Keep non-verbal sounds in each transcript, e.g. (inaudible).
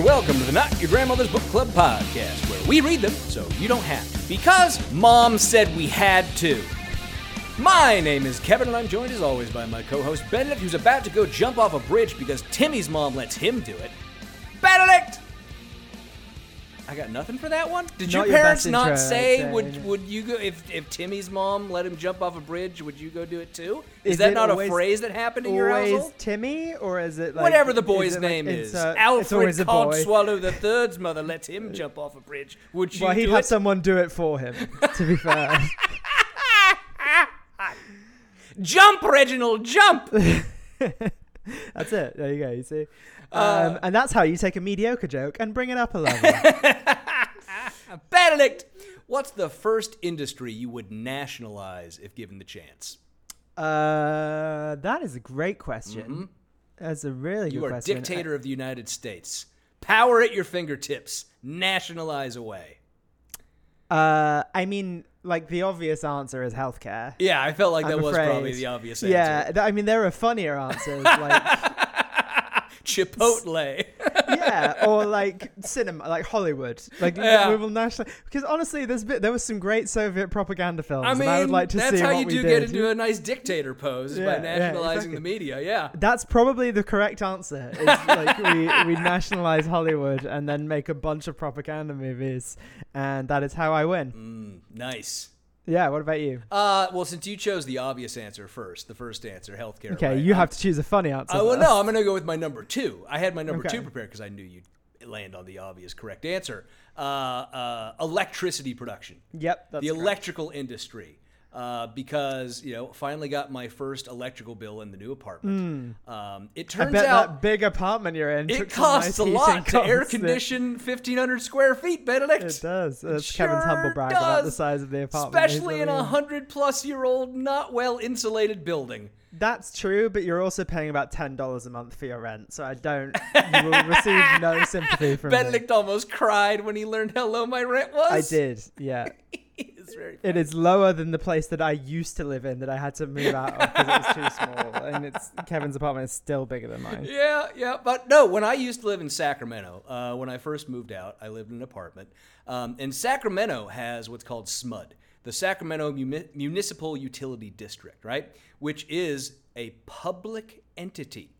And welcome to the Not Your Grandmother's Book Club podcast, where we read them so you don't have to, because Mom said we had to. My name is Kevin, and I'm joined as always by my co-host Benedict, who's about to go jump off a bridge because Timmy's mom lets him do it. Benedict. I got nothing for that one. Did your Not your parents best not intro, say say. would would you go if if Timmy's mom let him jump off a bridge? Would you go do it too? Is, Is that not always- a phrase that happened in your always household? Timmy, or is it like Whatever the is boy's like name is, insert- Alfred always a boy. Codswallow the Third's mother lets him jump off a bridge. Would you Well, he'd do have it? someone do it for him. To be fair, (laughs) Jump, Reginald, jump! (laughs) that's it. There you go. You see, um, and that's how you take a mediocre joke and bring it up a (laughs) level. Benedict, what's the first industry you would nationalize if given the chance? uh, that is a great question. That's a really Mm-hmm. You are question. dictator of the United States. Power at your fingertips. Nationalize away. Uh, I mean, like the obvious answer is healthcare. Yeah, I felt like that I'm was afraid. probably the obvious answer. Yeah, th- I mean there are funnier answers (laughs) like Chipotle. (laughs) yeah, or like cinema, like Hollywood, like Yeah. we will nationally. Because honestly, there's bit, there was some great Soviet propaganda films. I mean, I would like to that's see how you do get into a nice dictator pose Yeah, by yeah, nationalizing exactly. the media. Yeah. That's probably the correct answer. Is like we we nationalize Hollywood and then make a bunch of propaganda movies, and that is how I win. Mm, nice. Yeah. What about you? Uh, well, since you chose the obvious answer first, the first answer, healthcare. Okay, right? you have to choose a funny answer. Uh, well, no, I'm going to go with my number two. I had my number Okay. two prepared because I knew you'd land on the obvious correct answer. Uh, uh, electricity production, Yep. That's the correct. electrical industry. Uh, because you know, finally got my first electrical bill in the new apartment. Um, it. I turns bet out that big apartment you're in. it costs nice a lot to air (laughs) condition 1,500 square feet, Benedict. It does. That's sure Kevin's humble brag about the size of the apartment. Especially in a hundred plus year old, not well insulated building. That's true, but you're also paying about ten dollars a month for your rent, so I don't. You will (laughs) receive no sympathy from me. Benedict almost cried when he learned how low my rent was. I did, yeah. (laughs) it's very It is lower than the place that I used to live in that I had to move out of because it was too (laughs) small, and it's Kevin's apartment is still bigger than mine. Yeah, yeah, but no. When I used to live in Sacramento, uh, when I first moved out, I lived in an apartment, um, and Sacramento has what's called SMUD, the Sacramento Muni- Municipal Utility District, right? Which is a public entity.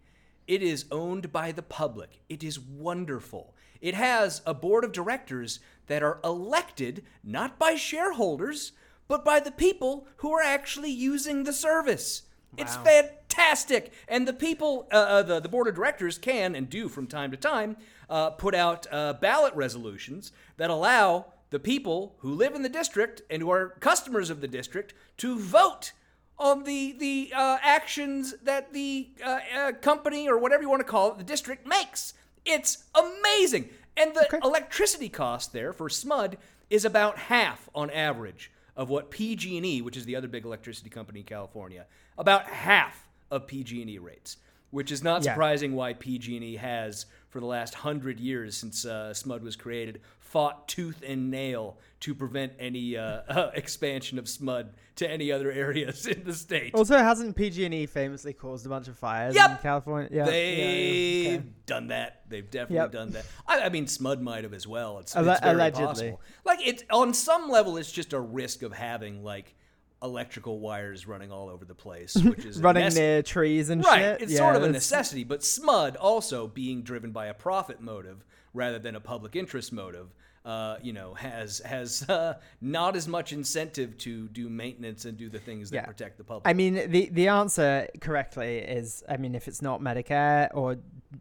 It is owned by the public. It is wonderful. It has a board of directors that are elected not by shareholders, but by the people who are actually using the service. It's fantastic. And the people, uh, uh, the, the board of directors can and do from time to time uh, put out uh, ballot resolutions that allow the people who live in the district and who are customers of the district to vote on the the uh, actions that the uh, uh, company or whatever you want to call it, the district makes. It's amazing, and the electricity cost there for SMUD is about half on average of what PG&E, which is the other big electricity company in California, about half of PG&E rates. Which is not Yeah. surprising why PG&E has, for the last hundred years since uh, SMUD was created, fought tooth and nail to prevent any uh, (laughs) expansion of SMUD to any other (laughs) areas in the state. Also, hasn't PG&E famously caused a bunch of fires Yep. in California? Yeah, yeah, They've yeah, okay. done that. They've definitely Yep. done that. I, I mean, Smud might have as well. It's, Alle- it's very allegedly. possible. Like it's on some level, it's just a risk of having like electrical wires running all over the place, (laughs) which is running nece- near trees and Right, shit. it's Yeah, sort of a necessity, but SMUD also being driven by a profit motive rather than a public interest motive. Uh, you know, has has (laughs) uh, not as much incentive to do maintenance and do the things that Yeah. protect the public. I mean, the the answer correctly is, I mean, if it's not Medicare or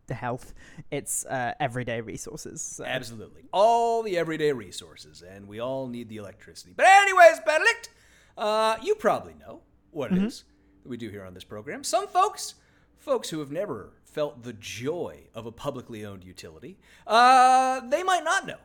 the health, it's uh, everyday resources. So. Absolutely. All the everyday resources, and we all need the electricity. But, anyways, Benedict, Uh, you probably know what it is that we do here on this program. Some folks, folks who have never felt the joy of a publicly owned utility, uh, they might not know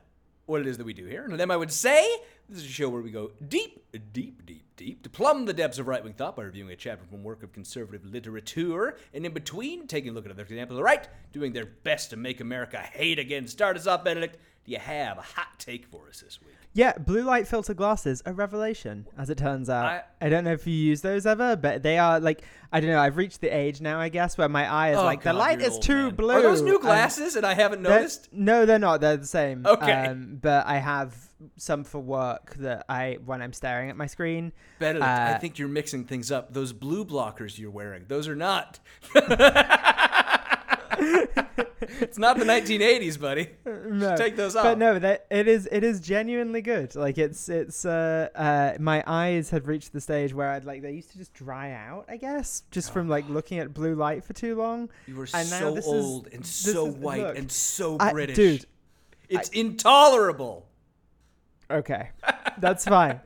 what it is that we do here. And to them, I would say this is a show where we go deep, deep, deep, deep to plumb the depths of right wing thought by reviewing a chapter from work of conservative literature, and in between, taking a look at other examples of the right, doing their best to make America hate again. Start us off, Benedict. Do you have a hot take for us this week? Yeah, blue light filter glasses, a revelation, as it turns out. I- I, don't know if you use those ever, but they are like I don't know. I've reached the age now, I guess, where my eye is Oh, like the light is too man. blue. Are those new and glasses and I haven't they're- noticed? No, they're not. They're the same. Okay. Um, but I have some for work that I when I'm staring at my screen. I Uh, think you're mixing things up. Those blue blockers you're wearing, those are not. (laughs) (laughs) it's not the 1980s, buddy. No, Take those off. But no, that it is it is genuinely good. Like it's it's uh uh my eyes have reached the stage where I'd like they used to just dry out, I guess, just from like looking at blue light for too long. You were And now so this is- old and so is- white look, and so I- British. dude, it's intolerable. Okay, that's fine.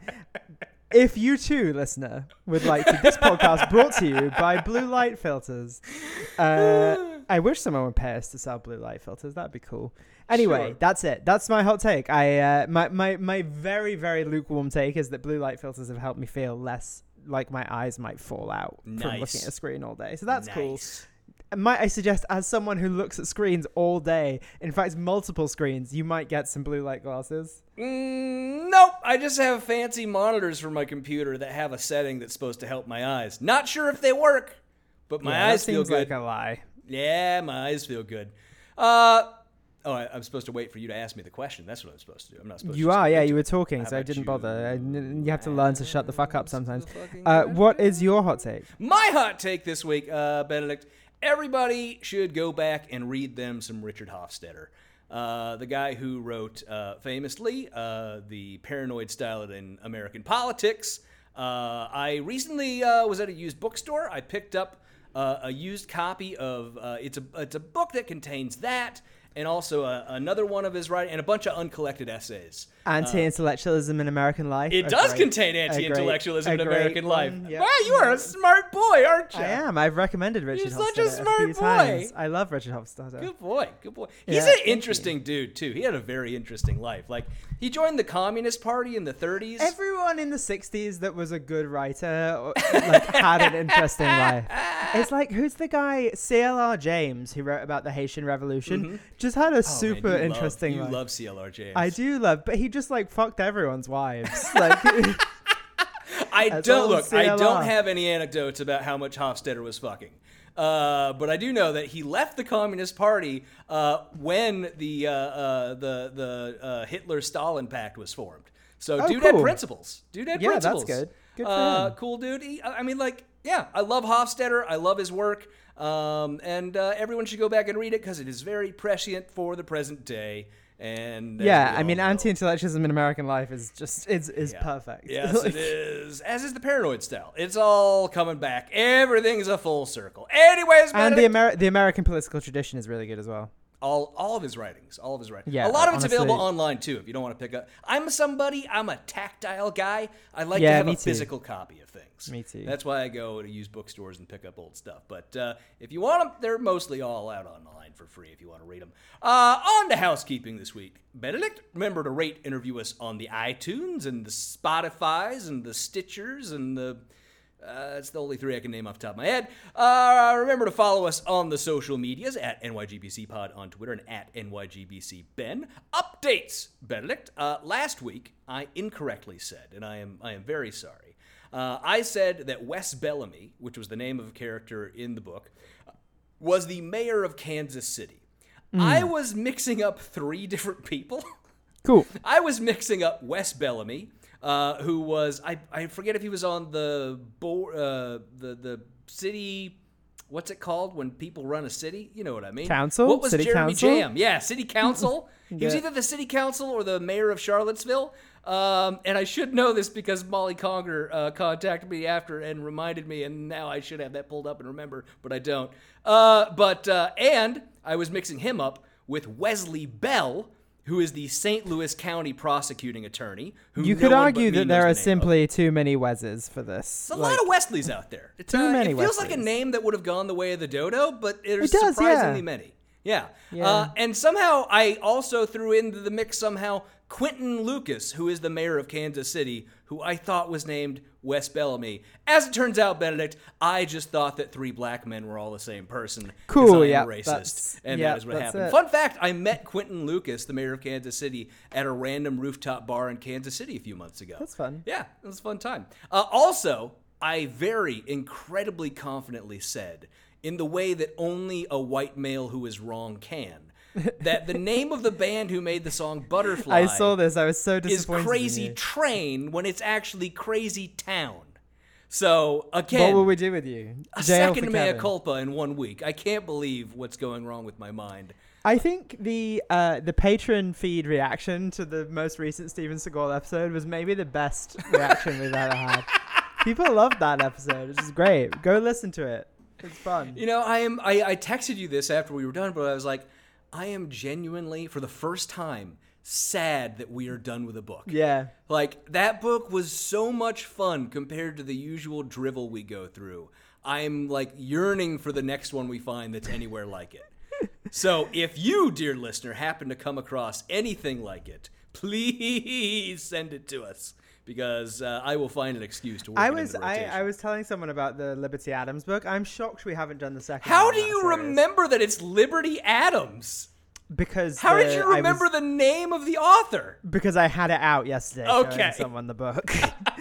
If you too, listener, would like to, this (laughs) podcast brought to you by Blue Light Filters. Uh, I wish someone would pay us to sell blue light filters. That'd be cool. Anyway, Sure. that's it. That's my hot take. I uh, my, my my very very lukewarm take is that blue light filters have helped me feel less like my eyes might fall out from looking at a screen all day. So that's cool. Might I suggest, as someone who looks at screens all day, in fact, multiple screens, you might get some blue light glasses. Mm, nope. I just have fancy monitors for my computer that have a setting that's supposed to help my eyes. Not sure if they work, but my Yeah, eyes feel good. like a lie. Yeah, my eyes feel good. Uh, oh, I, I'm supposed to wait for you to ask me the question. That's what I'm supposed to do. I'm not supposed to. You just are, yeah. into You it. were talking, How so I didn't bother. I you? have to learn to shut the fuck up sometimes. Uh, what is your hot take? My hot take this week, uh, Benedict. Everybody should go back and read them some Richard Hofstadter. Uh, the guy who wrote uh, famously uh, the paranoid style in American politics. Uh, I recently uh, was at a used bookstore. I picked up uh, a used copy of uh, it's a it's a book that contains that and also uh, another one of his writing and a bunch of uncollected essays. Anti-intellectualism in American life. It does great- contain anti-intellectualism a in great American life. Mm, one, yeah. Wow, you are a mm. smart boy, aren't you? I am. I've recommended Richard You're such a Hofstadter smart few boy. times. I love Richard Hofstadter. Good boy, good boy. He's Yeah, an interesting dude too. He had a very interesting life. Like he joined the Communist Party in the 30s. Everyone in the '60s that was a good writer uh, like had an interesting life. (laughs) It's like who's the guy C.L.R. James who wrote about the Haitian Revolution? Mm-hmm. Just had a Oh, man, super love- interesting you life. love CLR James. I do love, but he just like fucked everyone's wives. (laughs) Like, I That's don't look. I don't have any anecdotes about how much Hofstadter was fucking. Uh, but I do know that he left the Communist Party uh, when the uh, uh, the the uh, Hitler Stalin Pact was formed. So Oh, dude had principles. Dude had Yeah, that's principles. good. Good for uh. Cool dude. He, I I mean, like, yeah, I love Hofstadter. I love his work. Um, and uh, everyone should go back and read it because it is very prescient for the present day. And yeah, I mean, anti-intellectualism in American life is just is is yeah. perfect. (laughs) Yes, Like, it is. As is the paranoid style. It's all coming back. Everything's a full circle. Anyways, And the Ameri- the American political tradition is really good as well. All all of his writings, all of his writings. Yeah, a lot of it's honestly- available online too. If you don't want to pick up, I'm somebody. I'm a tactile guy. I like to have a too. physical copy of things. Me too. That's why I go to used bookstores and pick up old stuff. But uh, if you want them, they're mostly all out online for free. If you want to read them. Uh, on to housekeeping this week. Benedict, remember to rate, interview us on the iTunes and the Spotify's and the Stitchers and the. Uh, it's the only three I can name off the top of my head. Uh, remember to follow us on the social medias at NYGBCPod on Twitter and at NYGBCBen. Updates, Benedict. Uh, last week, I incorrectly said, and I am I am very sorry. Uh, I said that Wes Bellamy, which was the name of a character in the book, was the mayor of Kansas City. I was mixing up three (laughs) different people. Cool. I was mixing up Wes Bellamy, uh, who was I, I forget if he was on the board uh, the the city. What's it called when people run a city? You know what I mean. Council? What was City Jeremy council? Jam? Yeah, city council. (laughs) He was either the city council or the mayor of Charlottesville. Um, and I should know this because Molly Conger uh, contacted me after and reminded me, and now I should have that pulled up and remember, but I don't. Uh, but uh, and I was mixing him up with Wesley Bell, who is the St. Louis County prosecuting attorney. Who You no could argue that there the are name of. simply too many Weses for this. There's a Like, lot of Wesleys out there. It's, Too uh, many It feels like a name that would have gone the way of the dodo, but there's It does, surprisingly yeah. many. Yeah. Yeah. Uh, and somehow I also threw into the mix somehow Quinton Lucas, who is the mayor of Kansas City, who I thought was named Wes Bellamy. As it turns out, Benedict, I just thought that three black men were all the same person. Cool, yeah, racist, and yeah, that is what happened. it. Fun fact: I met Quinton Lucas, the mayor of Kansas City, at a random rooftop bar in Kansas City a few months ago. That's fun. Yeah, it was a fun time. Uh, also, I very incredibly confidently said, in the way that only a white male who is wrong can, that the name of the band who made the song Butterfly I saw this. I was so is disappointed. in Crazy. Train when it's actually Crazy Town. So, again, What will we do with you? a Jail second mea culpa in one week. I can't believe what's going wrong with my mind. I think the uh, the patron feed reaction to the most recent Steven Seagal episode was maybe the best reaction we've ever had. (laughs) People loved that episode, which is great. Go listen to it. It's fun. You know, I am. I, I texted you this after we were done, but I was like, I am genuinely, for the first time, sad that we are done with a book. Yeah. Like that book was so much fun compared to the usual drivel we go through. I'm like yearning for the next one we find that's anywhere like it. (laughs) So if you, dear listener, happen to come across anything like it, please send it to us because uh, I will find an excuse to work I it was I. I was telling someone about the Liberty Adams book. I'm shocked we haven't done the second. How do you series. remember that it's Liberty Adams? Because How did you remember was- the name of the author? because I had it out yesterday. Okay. showing someone the book.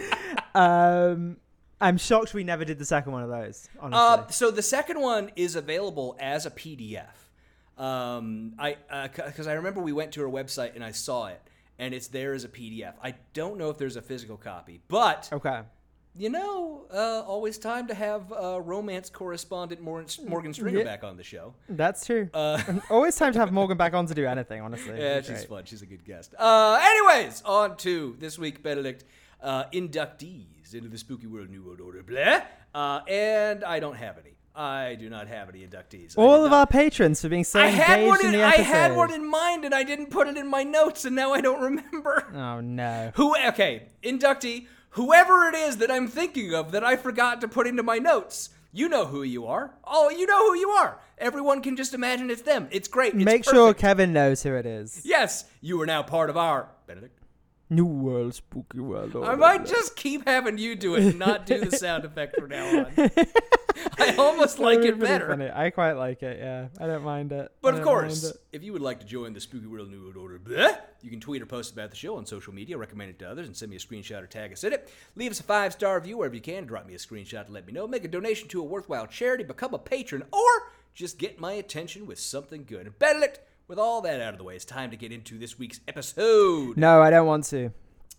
(laughs) um, I'm shocked we never did the second one of those. Honestly. Uh, so the second one is available as a PDF. Um, I because I remember we went to her website and I saw it, and it's there as a PDF. I don't know if there's a physical copy, but okay. you know, uh, always time to have uh, romance correspondent Morgan, Stringer Yeah. back on the show. That's true. Uh, (laughs) Always time to have Morgan back on to do anything. Honestly. yeah, she's great. fun. She's a good guest. Uh, anyways, on to this week, Benedict uh, inductees into the spooky world New World Order. Blah. Uh, and I don't have any. I do not have any inductees. All of not- our patrons for being so I engaged had one in in, the I had one in mind and I didn't put it in my notes and now I don't remember. (laughs) Oh no. Who okay, inductee, whoever it is that I'm thinking of that I forgot to put into my notes. You know who you are. Oh, you know who you are. Everyone can just imagine it's them. It's great. It's Make sure. Kevin knows who it is. Yes, you are now part of our Benedict. New World Spooky World. I might just keep having you do it and not do the sound effect from now on. (laughs) I almost like it better. Funny. I quite like it. Yeah, I don't mind it. But I of course, if you would like to join the Spooky World New World Order, bleh, you can tweet or post about the show on social media, recommend it to others, and send me a screenshot or tag us in it. Leave us a five star review wherever you can. Drop me a screenshot to let me know. Make a donation to a worthwhile charity, become a patron, or just get my attention with something good. And Benedict, with all that out of the way, it's time to get into this week's episode. No, I don't want to.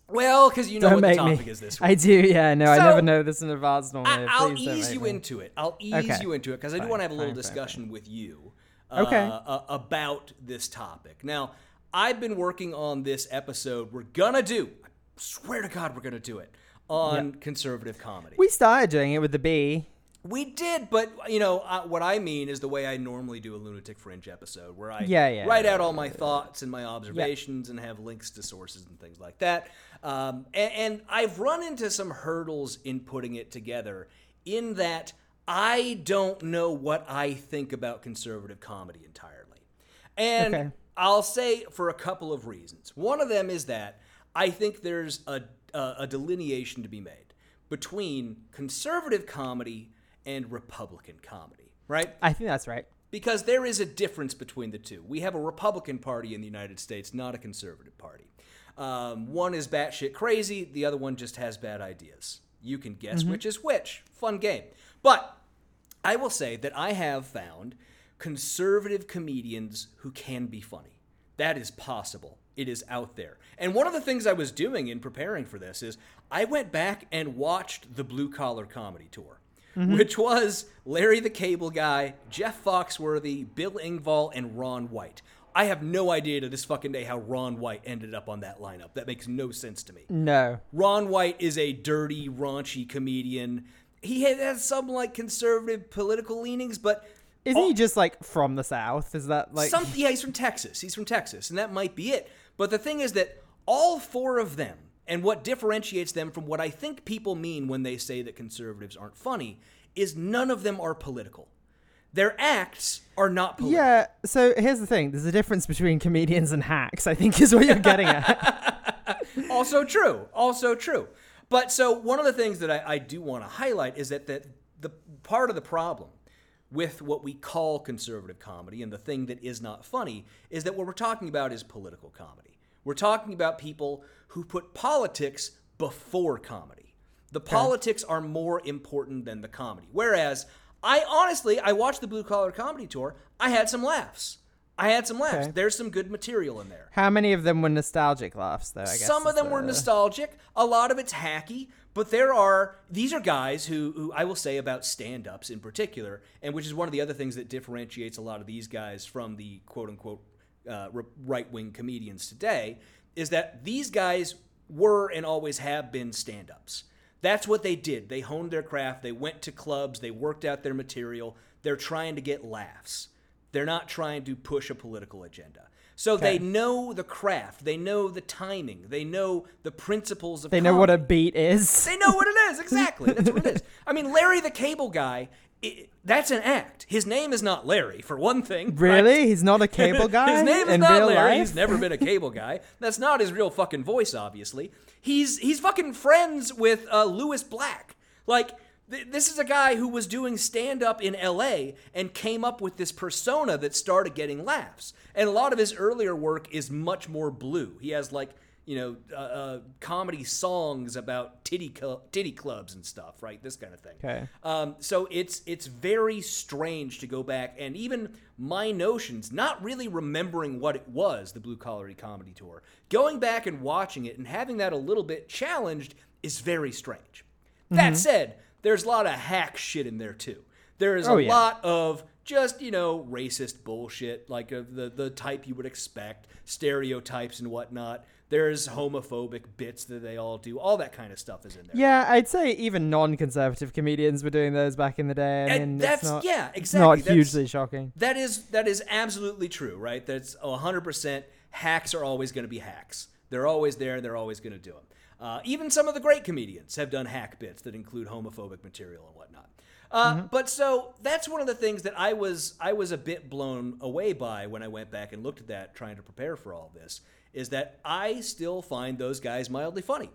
Well, because you know don't what the topic me. is this (laughs) week. I do. Yeah. No, I never know this in advance normally. I, I'll Please ease you me. into it. I'll ease Okay. you into it because I do want to have a little fine, fine, discussion with you. Uh, Okay. uh, about this topic. Now, I've been working on this episode. We're gonna do. I swear to God, we're gonna do it on conservative comedy. We started doing it with the Bee. We did, but you know uh, what I mean is the way I normally do a lunatic fringe episode, where I Yeah, yeah, write yeah, out all my thoughts and my observations and have links to sources and things like that. Um, and, and I've run into some hurdles in putting it together, in that I don't know what I think about conservative comedy entirely, and Okay. I'll say for a couple of reasons. One of them is that I think there's a a, a delineation to be made between conservative comedy and Republican comedy, right? I think that's right. Because there is a difference between the two. We have a Republican Party in the United States, not a conservative party. Um, one is batshit crazy, the other one just has bad ideas. You can guess which is which. Fun game. But I will say that I have found conservative comedians who can be funny. That is possible. It is out there. And one of the things I was doing in preparing for this is I went back and watched the Blue Collar Comedy Tour, Mm-hmm. which was Larry the Cable Guy, Jeff Foxworthy, Bill Engvall, and Ron White. I have no idea to this fucking day how Ron White ended up on that lineup. That makes no sense to me. No. Ron White is a dirty, raunchy comedian. He has some like conservative political leanings, but Isn't he just like from the south? Is that like Some, yeah, he's from Texas. He's from Texas, and that might be it. But the thing is that all four of them, and what differentiates them from what I think people mean when they say that conservatives aren't funny, is none of them are political. Their acts are not political. Yeah, so here's the thing. There's a difference between comedians and hacks, I think is what you're getting at. (laughs) also true. Also true. But so one of the things that I, I do want to highlight is that the, the part of the problem with what we call conservative comedy and the thing that is not funny is that what we're talking about is political comedy. We're talking about people who put politics before comedy. The politics are more important than the comedy. Whereas I honestly, I watched the Blue Collar Comedy Tour. I had some laughs. I had some laughs. Okay. There's some good material in there. How many of them were nostalgic laughs though, I guess? Some of them were nostalgic. A lot of it's hacky. But there are these are guys who, who I will say about stand-ups in particular, and which is one of the other things that differentiates a lot of these guys from the quote uh, right-wing comedians today, is that these guys were and always have been stand-ups. That's what they did. They honed their craft. They went to clubs. They worked out their material. They're trying to get laughs. They're not trying to push a political agenda. So they know the craft. They know the timing. They know the principles of They know what a beat is. They know what it is. Exactly. That's what it is. (laughs) I mean, Larry the Cable Guy, i that's an act. His name is not Larry, for one thing. right? Really? He's not a (laughs) cable guy His name is not Larry. life? He's never been a cable guy. That's not his real fucking voice, obviously. He's he's fucking friends with uh, Lewis Black. Like th- this is a guy who was doing stand up in L.A. and came up with this persona that started getting laughs. And a lot of his earlier work is much more blue. He has like you know uh, uh, comedy songs about titty cl- titty clubs and stuff, right? This kind of thing. Okay. Um, so it's it's very strange to go back and even my notions, not really remembering what it was, the Blue Collar Comedy Tour, going back and watching it and having that a little bit challenged is very strange. Mm-hmm. That said, there's a lot of hack shit in there too. There is Oh, a yeah. lot of just you know racist bullshit, like of the the type you would expect, stereotypes and whatnot. There's homophobic bits that they all do. All that kind of stuff is in there. Yeah, I'd say even non-conservative comedians were doing those back in the day. I And mean, that's it's not, yeah, exactly. not That's- hugely shocking. That is that is absolutely true, right? That's 100% hacks are always going to be hacks. They're always there, they're always going to do them. Uh, even some of the great comedians have done hack bits that include homophobic material and whatnot. Uh, But so that's one of the things that I was I was a bit blown away by when I went back and looked at that, trying to prepare for all this. Is that I still find those guys mildly funny.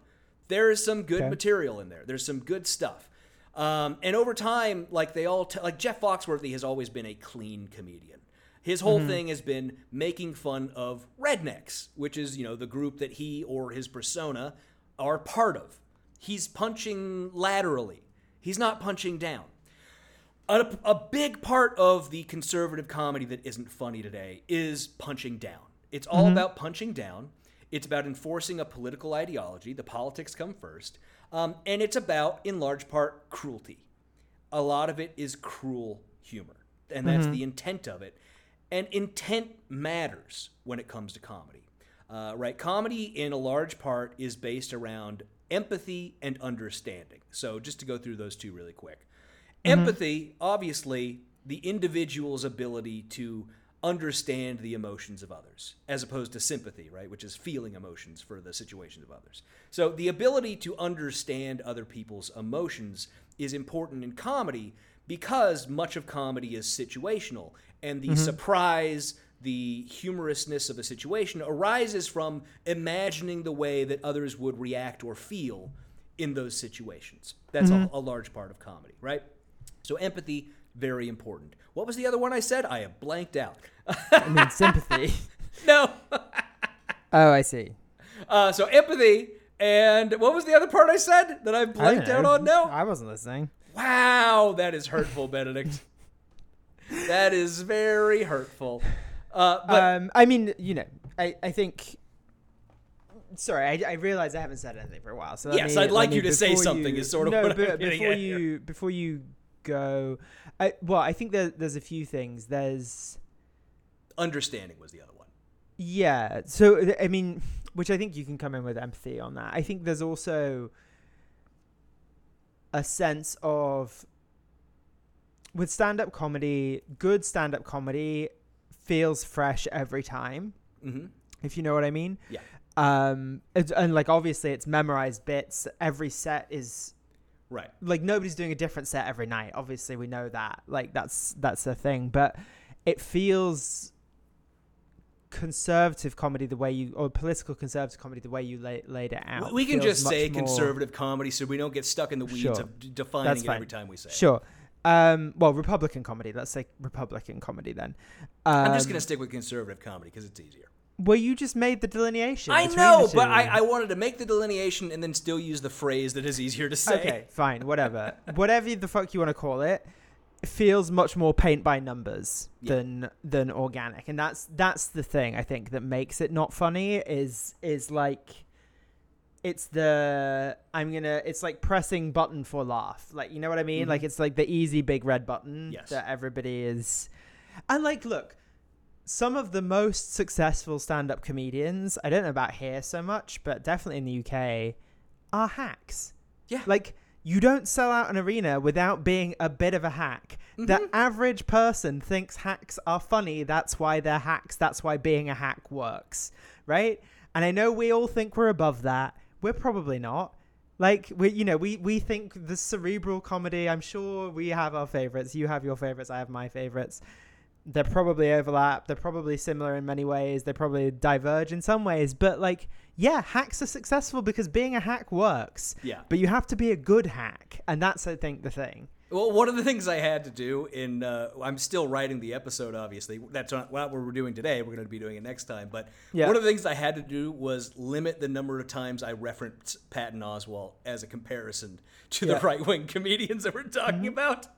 There is some good Okay. material in there. There's some good stuff. Um, and over time, like they all, t- like Jeff Foxworthy has always been a clean comedian. His whole thing has been making fun of rednecks, which is, you know, the group that he or his persona are part of. He's punching laterally, he's not punching down. A, a big part of the conservative comedy that isn't funny today is punching down. It's all about punching down. It's about enforcing a political ideology. The politics come first. Um, and it's about, in large part, cruelty. A lot of it is cruel humor. And that's the intent of it. And intent matters when it comes to comedy. Uh, right? Comedy, in a large part, is based around empathy and understanding. So, just to go through those two really quick. Mm-hmm. Empathy, obviously, the individual's ability to understand the emotions of others, as opposed to sympathy, right, which is feeling emotions for the situations of others. So the ability to understand other people's emotions is important in comedy because much of comedy is situational, and the mm-hmm. surprise, the humorousness of a situation arises from imagining the way that others would react or feel in those situations. That's a, mm-hmm. a large part of comedy, right? So empathy, very important. What was the other one I said? I have blanked out. (laughs) I mean, sympathy. (laughs) no. (laughs) Oh, I see. Uh, so empathy, and what was the other part I said that I I blanked out on? No. I wasn't listening. Wow, that is hurtful, Benedict. that is very hurtful. Uh, but um, I mean, you know, I, I think. Sorry, I, I realize I haven't said anything for a while. So Yes, me- I'd like me- you to say something you- is sort of no, what but before you here. before you go, I, well, I think there, there's a few things. There's understanding was the other one. yeah. So I mean, which I think you can come in with empathy on that. I think there's also a sense of with stand-up comedy, good stand-up comedy feels fresh every time. Mm-hmm. If you know what I mean. Yeah. Um, and like obviously it's memorized bits. Every set is Right. like nobody's doing a different set every night. Obviously, we know that. Like that's that's the thing. But it feels conservative comedy the way you or political conservative comedy the way you lay, laid it out. We can just say more- conservative comedy so we don't get stuck in the weeds Sure. of d- defining That's it fine. every time we say it. Sure. Um, well, Republican comedy. Let's say Republican comedy then. Um, I'm just going to stick with conservative comedy because it's easier. Well, you just made the delineation. I know, but. I, I wanted to make the delineation and then still use the phrase that is easier to say. Okay, fine, whatever. (laughs) whatever the fuck you want to call it, it feels much more paint by numbers Yeah. than than organic, and that's that's the thing I think that makes it not funny is is like it's the I'm gonna it's like pressing button for laugh, like you know what I mean? Like it's like the easy big red button Mm-hmm. Yes. that everybody is, and like look. Some of the most successful stand-up comedians, I don't know about here so much, but definitely in the UK, are hacks. Yeah. Like you don't sell out an arena without being a bit of a hack. Mm-hmm. The average person thinks hacks are funny. That's why they're hacks. That's why being a hack works, right? And I know we all think we're above that. We're probably not. Like we, you know, we we think the cerebral comedy. I'm sure we have our favorites. You have your favorites. I have my favorites. They're probably overlap. They're probably similar in many ways. They probably diverge in some ways. But like, yeah, hacks are successful because being a hack works. Yeah. But you have to be a good hack, and that's I think the thing. Well, one of the things I had to do in uh, I'm still writing the episode. Obviously, that's not what we're doing today. We're going to be doing it next time. But Yeah. one of the things I had to do was limit the number of times I reference Patton Oswalt as a comparison to Yeah. the right wing (laughs) comedians that we're talking about.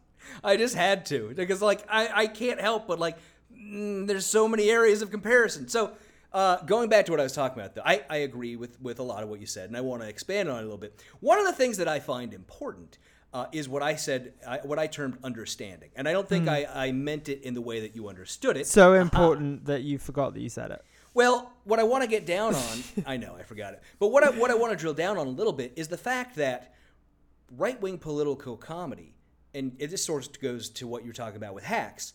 I just had to because like I, I can't help but like mm, there's so many areas of comparison. So uh, going back to what I was talking about, though, I, I agree with with a lot of what you said, and I want to expand on it a little bit. One of the things that I find important uh, is what I said, I, what I termed understanding, and I don't think I, I meant it in the way that you understood it. So important that you forgot that you said it. Well, what I want to get down (laughs) on, I know I forgot it, but what I, what I want to drill down on a little bit is the fact that right wing political comedy, and it this sort of goes to what you're talking about with hacks,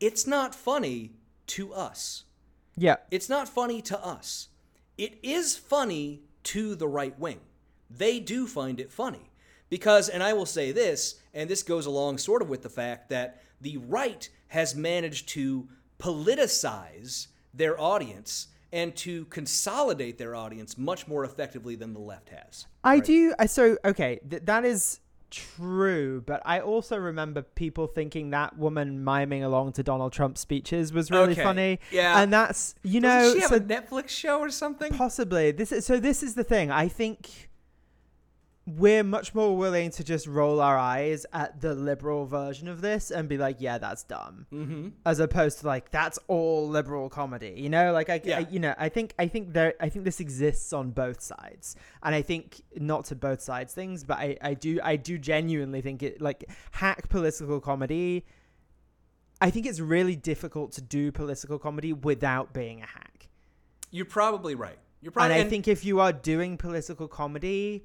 it's not funny to us. Yeah. It's not funny to us. It is funny to the right wing. They do find it funny. Because, and I will say this, and this goes along sort of with the fact that the right has managed to politicize their audience and to consolidate their audience much more effectively than the left has. I do. I so okay. Th- that is true, but I also remember people thinking that woman miming along to Donald Trump's speeches was really Okay, funny. yeah. and that's you know Doesn't she have so a Netflix show or something? possibly this is so. This is the thing. I think we're much more willing to just roll our eyes at the liberal version of this and be like, yeah, that's dumb, mm-hmm. as opposed to like that's all liberal comedy. You know, like I, Yeah. I you know, I think I think there I think this exists on both sides, and I think not to both sides things, but I I do I do genuinely think it like hack political comedy. I think it's really difficult to do political comedy without being a hack. You're probably right. You're probably, And I think if you are doing political comedy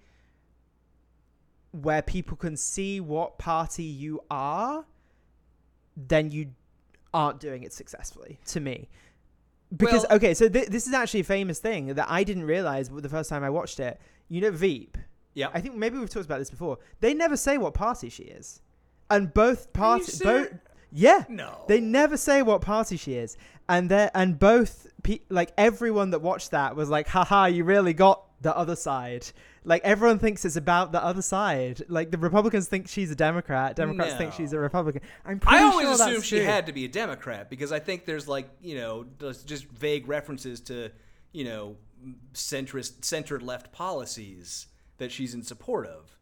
where people can see what party you are, then you aren't doing it successfully to me. Because Well- okay, so th- this is actually a famous thing that I didn't realize the first time I watched it. You know Veep. yeah. I think maybe we've talked about this before. They never say what party she is, and both parties, both yeah, No. they never say what party she is, and they and both pe- like everyone that watched that was like, haha, you really got the other side. Like everyone thinks it's about the other side. Like the Republicans think she's a Democrat, Democrats think she's a Republican. I'm pretty I always sure assumed that's she true. had to be a Democrat because I think there's like you know just just vague references to you know centrist centered left policies that she's in support of.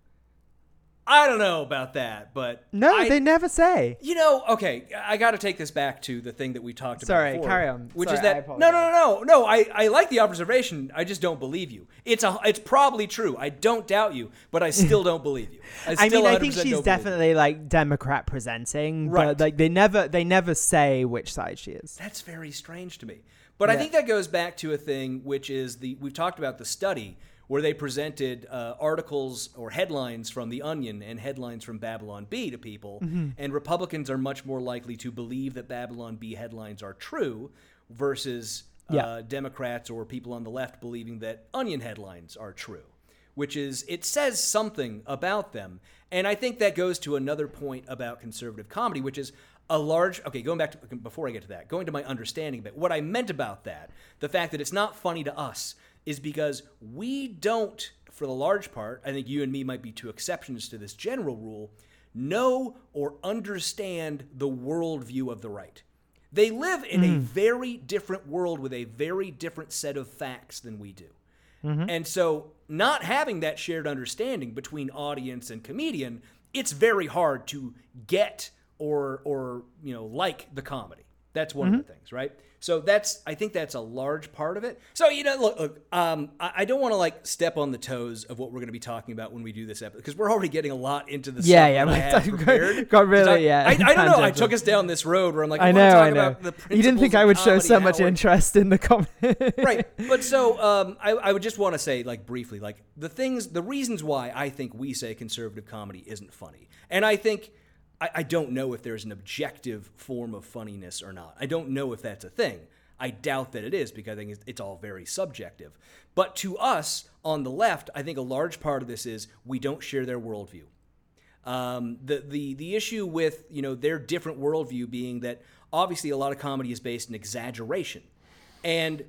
I don't know about that, but No, I- they never say. You know, okay, I got to take this back to the thing that we talked Sorry, about. before, carry on. Which Sorry, is that no, no, no, no, no. I, I like the observation. I just don't believe you. It's a it's probably true. I don't doubt you, but I (laughs) still don't believe you. I, I mean, I 100% think she's definitely like Democrat presenting, Right. but like they never they never say which side she is. That's very strange to me. But I think that goes back to a thing which is the we've talked about the study where they presented uh, articles or headlines from The Onion and headlines from Babylon Bee to people. And Republicans are much more likely to believe that Babylon Bee headlines are true versus uh, Democrats or people on the left believing that Onion headlines are true, which is, it says something about them. And I think that goes to another point about conservative comedy, which is a large, okay, going back to, before I get to that, going to my understanding of it, what I meant about that, the fact that it's not funny to us, is because we don't, for the large part, I think you and me might be two exceptions to this general rule, know or understand the worldview of the right. They live in a hmm. very different world with a very different set of facts than we do. Mm-hmm. And so, not having that shared understanding between audience and comedian, it's very hard to get or or you know like the comedy. That's one of the things, right? So that's I think that's a large part of it. So you know, look, look um, I, I don't want to like step on the toes of what we're going to be talking about when we do this episode because we're already getting a lot into the Yeah, yeah, I (laughs) had (laughs) got- prepared. got 'Cause really, I, yeah, I, I don't (laughs) know. I took us down this road where I'm like, I know, I know. about the You didn't think I would show so much interest in the comedy. right. But so um, I, I would just want to say, like, briefly, like, the things, the reasons why I think we say conservative comedy isn't funny. And I think, I, I don't know if there's an objective form of funniness or not. I don't know if that's a thing. I doubt that it is because I think it's, all very subjective. But to us on the left, I think a large part of this is we don't share their worldview. Um, the the the issue with you know their different worldview being that obviously a lot of comedy is based in exaggeration, and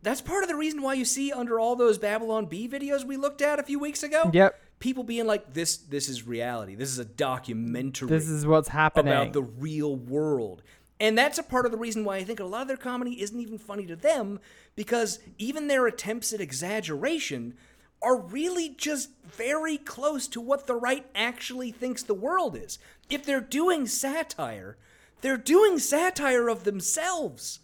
that's part of the reason why you see under all those Babylon Bee videos we looked at a few weeks ago. Yep. People being like, "This this is reality. This is a documentary this is what's happening. about the real world." And that's a part of the reason why I think a lot of their comedy isn't even funny to them because even their attempts at exaggeration are really just very close to what the right actually thinks the world is. If they're doing satire, they're doing satire of themselves.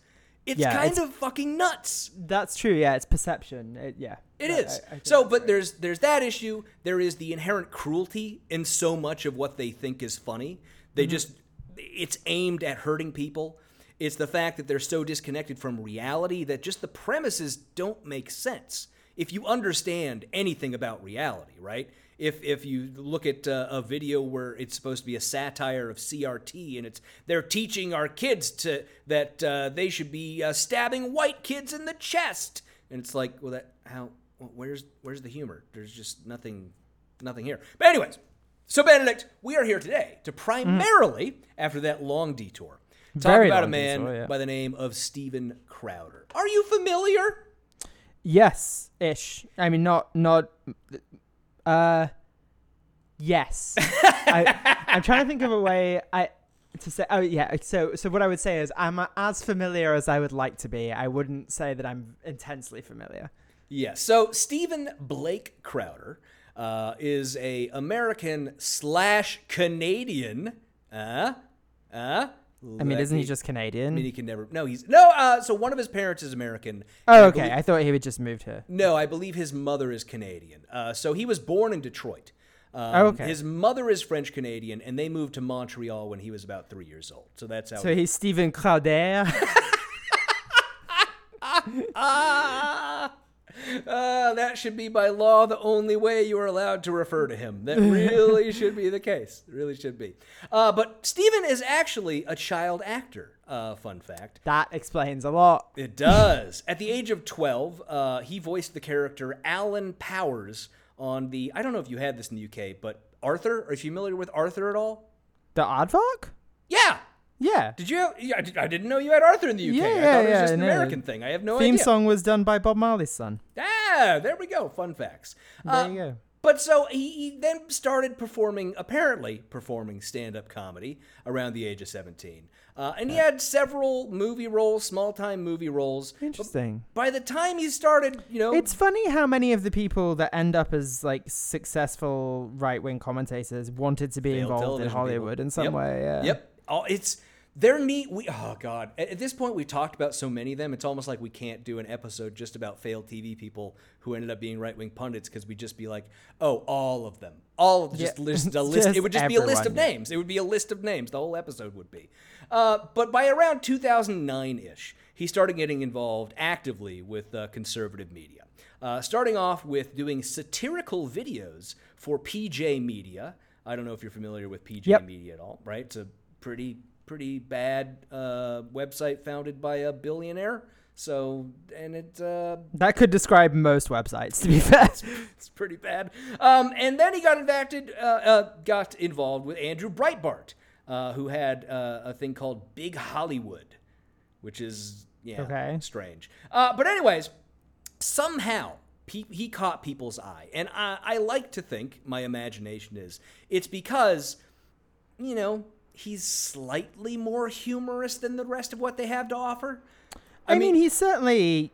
It's Yeah, kind it's- of fucking nuts. That's true. Yeah, it's perception. It, yeah, It I- is. I- I so, but right. there's there's that issue. There is the inherent cruelty in so much of what they think is funny. They Mm-hmm. just it's aimed at hurting people. It's the fact that they're so disconnected from reality that just the premises don't make sense. If you understand anything about reality, right? If if you look at uh, a video where it's supposed to be a satire of CRT and it's they're teaching our kids to that uh, they should be uh, stabbing white kids in the chest, and it's like, well, that how where's where's the humor? There's just nothing nothing here. But anyways, so Benedict, we are here today to primarily, after that long detour, talk Very about a man detour, yeah. by the name of Steven Crowder. Are you familiar? yes, ish. I mean, not not. Uh, yes. (laughs) I, I'm trying to think of a way I to say. Oh yeah. So so what I would say is I'm as familiar as I would like to be. I wouldn't say that I'm intensely familiar. Yes. So Steven Blake Crowder uh, is a American slash Canadian. Uh, uh, I mean, isn't he just Canadian? I mean, he can never. No, he's no. Uh, so one of his parents is American. oh, I okay. believe- I thought he had just moved here. no, I believe his mother is Canadian. Uh, so he was born in Detroit. Um, Oh, okay. His mother is French Canadian, and they moved to Montreal when he was about three years old. So that's how. So he's Stephen Crowder. (laughs) (laughs) Ah, uh, that should be by law the only way you are allowed to refer to him. That really (laughs) should be the case. It really should be. Uh, but Steven is actually a child actor. Uh, fun fact. that explains a lot. It does. At the age of 12, uh, he voiced the character Alan Powers on the. I don't know if you had this in the UK, but Arthur. Are you familiar with Arthur at all? The Aardvark? Yeah. Yeah. Did you? Yeah, I did- I didn't know you had Arthur in the UK. Yeah, I yeah, thought it was yeah, just an no. American thing. I have no Theme idea. Theme song was done by Bob Marley's son. Ah, there we go. Fun facts. There Uh, you go. But so he, he then started performing, apparently performing stand-up comedy around the age of 17. Uh, and he had several movie roles, small-time movie roles. But Interesting. by the time he started, you know, It's funny how many of the people that end up as like successful right wing commentators wanted to be involved in Hollywood people. in some Yep. way. Yeah. Yep. Oh, it's They're neat. We oh god. At, at this point, we've talked about so many of them. It's almost like we can't do an episode just about failed TV people who ended up being right wing pundits because we'd just be like, oh, all of them, all of just Yeah. list (laughs) a list. It would just be a list of yeah. names. It would be a list of names. The whole episode would be. Uh, but by around 2009 ish, he started getting involved actively with uh, conservative media. Uh, starting off with doing satirical videos for PJ Media. I don't know if you're familiar with PJ Yep. Media at all, right? It's a pretty pretty bad uh, website founded by a billionaire. So and it uh, That could describe most websites, to be fair. (laughs) it's pretty bad. Um, and then he got invited, uh, uh, got involved with Andrew Breitbart, uh, who had uh, a thing called Big Hollywood, which is yeah, Okay. strange. Uh, but anyways, somehow pe- he caught people's eye, and I, I like to think my imagination is it's because you know he's slightly more humorous than the rest of what they have to offer. I, mean, he's certainly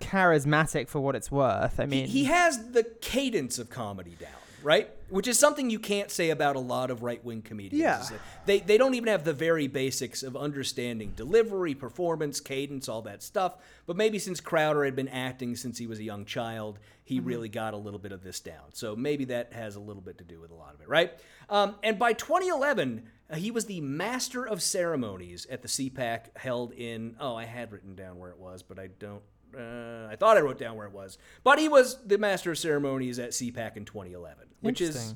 charismatic for what it's worth. I mean, he has the cadence of comedy down, right? Which is something you can't say about a lot of right wing comedians. Yeah. They, they don't even have the very basics of understanding delivery, performance, cadence, all that stuff. But maybe since Crowder had been acting since he was a young child, he really got a little bit of this down. So maybe that has a little bit to do with a lot of it, right? Um, and by 2011, uh, he was the master of ceremonies at the CPAC held in, oh, I had written down where it was, but I don't uh, I thought I wrote down where it was, but he was the master of ceremonies at CPAC in 2011, which is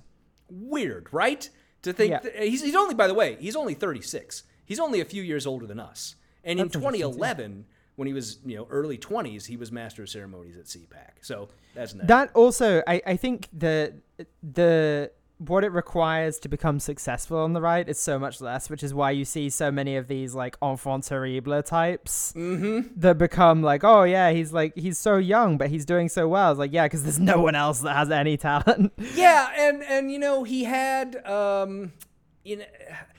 weird, right? To think Yeah. that, he's, he's only, by the way, he's only 36. He's only a few years older than us. And in That's too. 2011, when he was you know early 20s, he was master of ceremonies at CPAC. So that's nice. that also, I, I think the the what it requires to become successful on the right is so much less, which is why you see so many of these like enfant terrible types mm-hmm. that become like, oh yeah, he's like he's so young, but he's doing so well. It's like yeah, because there's no one else that has any talent. (laughs) Yeah, and and you know he had um, you know.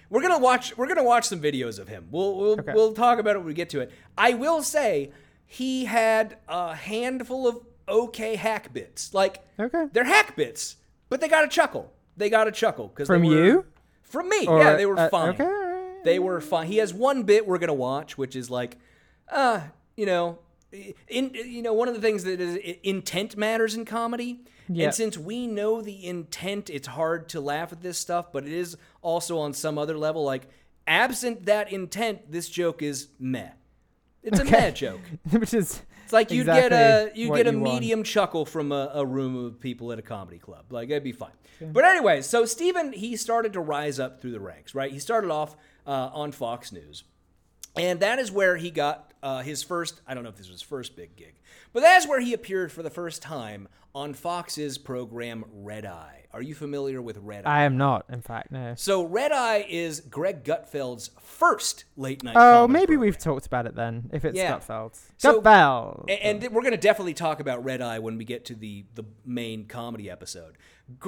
We're gonna watch. We're gonna watch some videos of him. We'll we'll, Okay. we'll talk about it when we get to it. I will say he had a handful of okay hack bits. Like Okay. they're hack bits, but they got a chuckle. They got a chuckle because From you? From me, Or, yeah, they were uh, fine. okay. They were fine. He has one bit we're gonna watch, which is like, uh, you know, in you know one of the things that is intent matters in comedy. Yeah. And since we know the intent, it's hard to laugh at this stuff, but it is also on some other level like absent that intent, this joke is meh. It's a meh joke. (laughs) which is It's like you'd get a you get a you want. medium chuckle from a, a room of people at a comedy club. Like that'd be fine. But anyway, so Steven he started to rise up through the ranks. Right, he started off uh, on Fox News, and that is where he got uh, his first. I don't know if this was his first big gig, but that's where he appeared for the first time on Fox's program Red Eye. Are you familiar with Red Eye? I am not, in fact, no. so Red Eye is Greg Gutfeld's first late night. Oh, maybe program. we've talked about it then. If it's Yeah. Gutfeld, So- Gutfeld. A- And, we're going to definitely talk about Red Eye when we get to the the main comedy episode.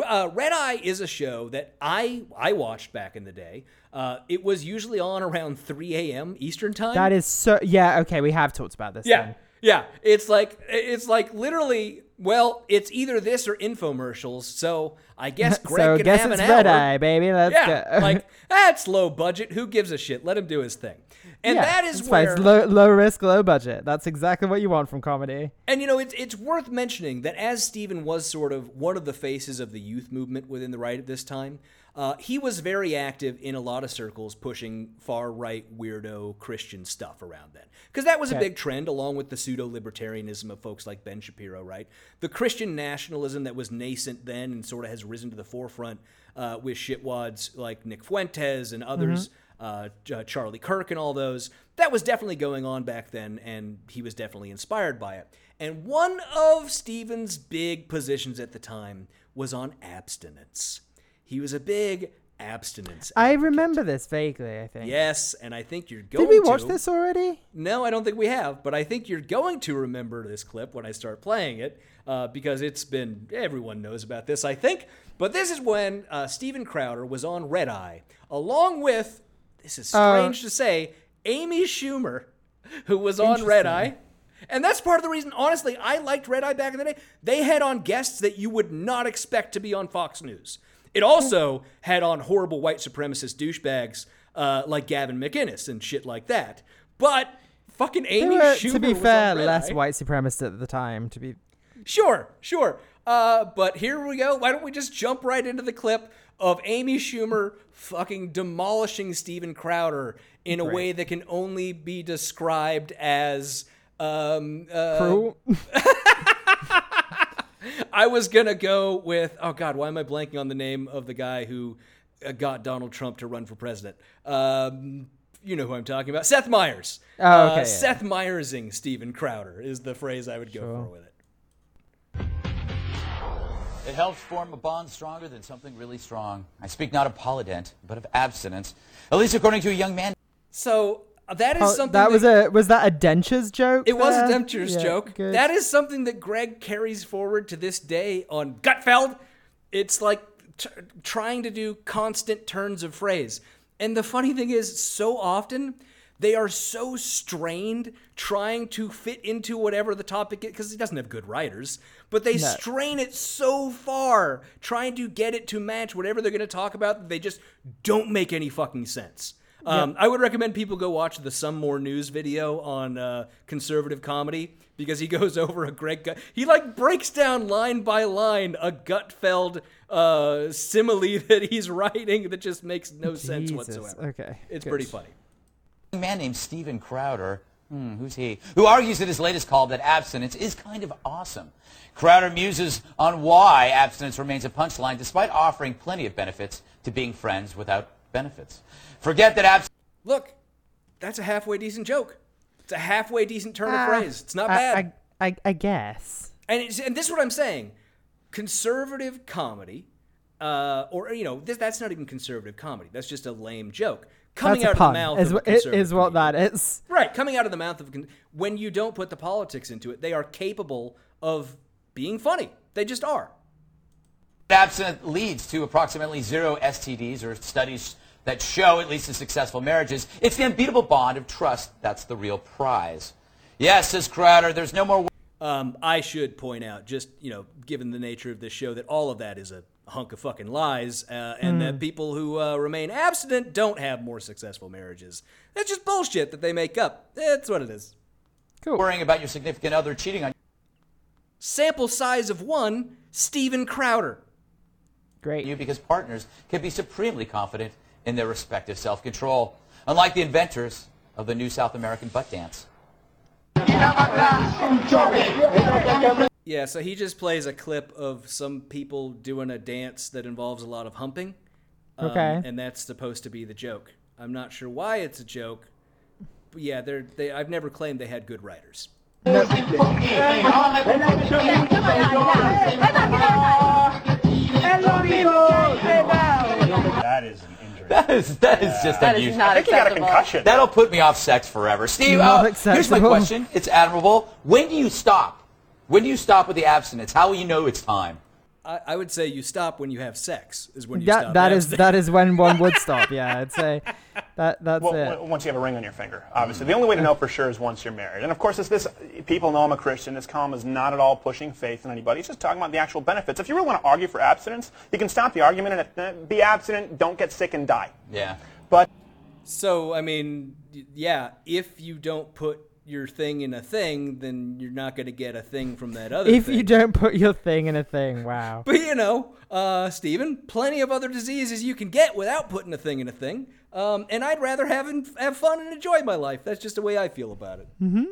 Uh, Red Eye is a show that I I watched back in the day. Uh, it was usually on around 3 a.m. Eastern time. that is so. Yeah, okay, we have talked about this. yeah, then. Yeah. It's like it's like literally. Well, it's either this or infomercials. So I guess (laughs) Greg so can guess have it's an Red hour. Eye, baby. Let's Yeah, go. (laughs) like (laughs) that's low budget. Who gives a shit? Let him do his thing. And Yeah, that is where It's low, low risk, low budget. That's exactly what you want from comedy. And you know, it's it's worth mentioning that as Stephen was sort of one of the faces of the youth movement within the right at this time, uh, he was very active in a lot of circles pushing far right weirdo Christian stuff around then. Because that was a big trend, along with the pseudo libertarianism of folks like Ben Shapiro, right? The Christian nationalism that was nascent then and sort of has risen to the forefront uh, with shitwads like Nick Fuentes and others uh, J- Charlie Kirk and all those. That was definitely going on back then, and he was definitely inspired by it. And one of Stephen's big positions at the time was on abstinence. He was a big abstinence. I advocate. remember this vaguely. I think. Yes, and I think you're going Did we watch to. this already? No, I don't think we have, but I think you're going to remember this clip when I start playing it uh, because it's been, everyone knows about this, I think. But this is when uh, Steven Crowder was on Red Eye, along with, this is Uh, strange to say, Amy Schumer, who was on Red Eye. And that's part of the reason, honestly, I liked Red Eye back in the day. They had on guests that you would not expect to be on Fox News. It also had on horrible white supremacist douchebags uh, like Gavin McInnes and shit like that. But fucking Amy were, Schumer to be was fair, less Eye. white supremacist at the time. To be Sure, sure. Uh, but here we go. Why don't we just jump right into the clip of Amy Schumer fucking demolishing Steven Crowder in a way that can only be described as um, uh, cruel. (laughs) (laughs) I was gonna go with oh god, why am I blanking on the name of the guy who uh, got Donald Trump to run for president? Um, you know who I'm talking about, Seth Meyers. Oh, Uh, okay, yeah. Seth Meyersing Steven Crowder is the phrase I would go for with it. It helps form a bond stronger than something really strong. I speak not of Polident, but of abstinence. At least according to a young man. So uh, that is Oh, something that was a was that a dentures joke? It was a there? Dempster's Yeah, joke. good. That is something that Greg carries forward to this day on Gutfeld. It's like t- trying to do constant turns of phrase. And the funny thing is, so often they are so strained trying to fit into whatever the topic is, because he doesn't have good writers, but they strain it so far trying to get it to match whatever they're going to talk about that they just don't make any fucking sense. Um, I would recommend people go watch the Some More News video on uh, conservative comedy because he (laughs) goes over a Greg Gut. He like breaks down line by line a Gutfeld uh, simile (laughs) that he's writing that just makes no sense whatsoever. okay, it's good. pretty funny. A man named Steven Crowder, hmm, who's he, who argues in his latest column that abstinence is kind of awesome. Crowder muses on why abstinence remains a punchline despite offering plenty of benefits to being friends without benefits. Forget that abs. Look, that's a halfway decent joke. It's a halfway decent turn Ah, of phrase. It's not bad. I, I, I, I guess. And it's, and this is what I'm saying: conservative comedy, uh, or you know, this, that's not even conservative comedy. That's just a lame joke coming That's out a pun. of the mouth is, of a what- conservative is what that is. Right, coming out of the mouth of con- when you don't put the politics into it, they are capable of being funny. They just are. Abstinence leads to approximately zero STDs or studies that show, at least in successful marriages, it's the unbeatable bond of trust that's the real prize. Yes, says Crowder, there's no more. Um, I should point out, just you know, given the nature of this show, that all of that is a hunk of fucking lies, uh, and that people who uh, remain abstinent don't have more successful marriages. That's just bullshit that they make up. That's what it is. Cool. worrying about your significant other cheating on you. (laughs) Sample size of one, Steven Crowder. Great. you because partners can be supremely confident in their respective self-control, unlike the inventors of the new South American butt dance. Yeah, so he just plays a clip of some people doing a dance that involves a lot of humping. um, Okay. And that's supposed to be the joke. I'm not sure why it's a joke. But yeah, they're, they, I've never claimed they had good writers. That is an injury. (laughs) That is, that is just That is unusual. not I think you got a concussion. That'll put me off sex forever. Steve, Not uh, here's my acceptable. question. It's admirable. When do you stop? When do you stop with the abstinence? How will you know it's time? I, I would say you stop when you have sex, is when you That stop. that is abstinence. that is when (laughs) one would stop. Yeah, I'd say that that's Well, it. once you have a ring on your finger, obviously. The only way to know for sure is once you're married. And of course, it's this. People know I'm a Christian. This column is not at all pushing faith in anybody. It's just talking about the actual benefits. If you really want to argue for abstinence, you can stop the argument and uh, be abstinent, don't get sick and die. Yeah. But So, I mean, yeah, if you don't put your thing in a thing, then you're not going to get a thing from that other If thing. you don't put your thing in a thing, wow. But you know, uh, Stephen, plenty of other diseases you can get without putting a thing in a thing. Um, and I'd rather have and, have fun and enjoy my life. That's just the way I feel about it. Mm-hmm.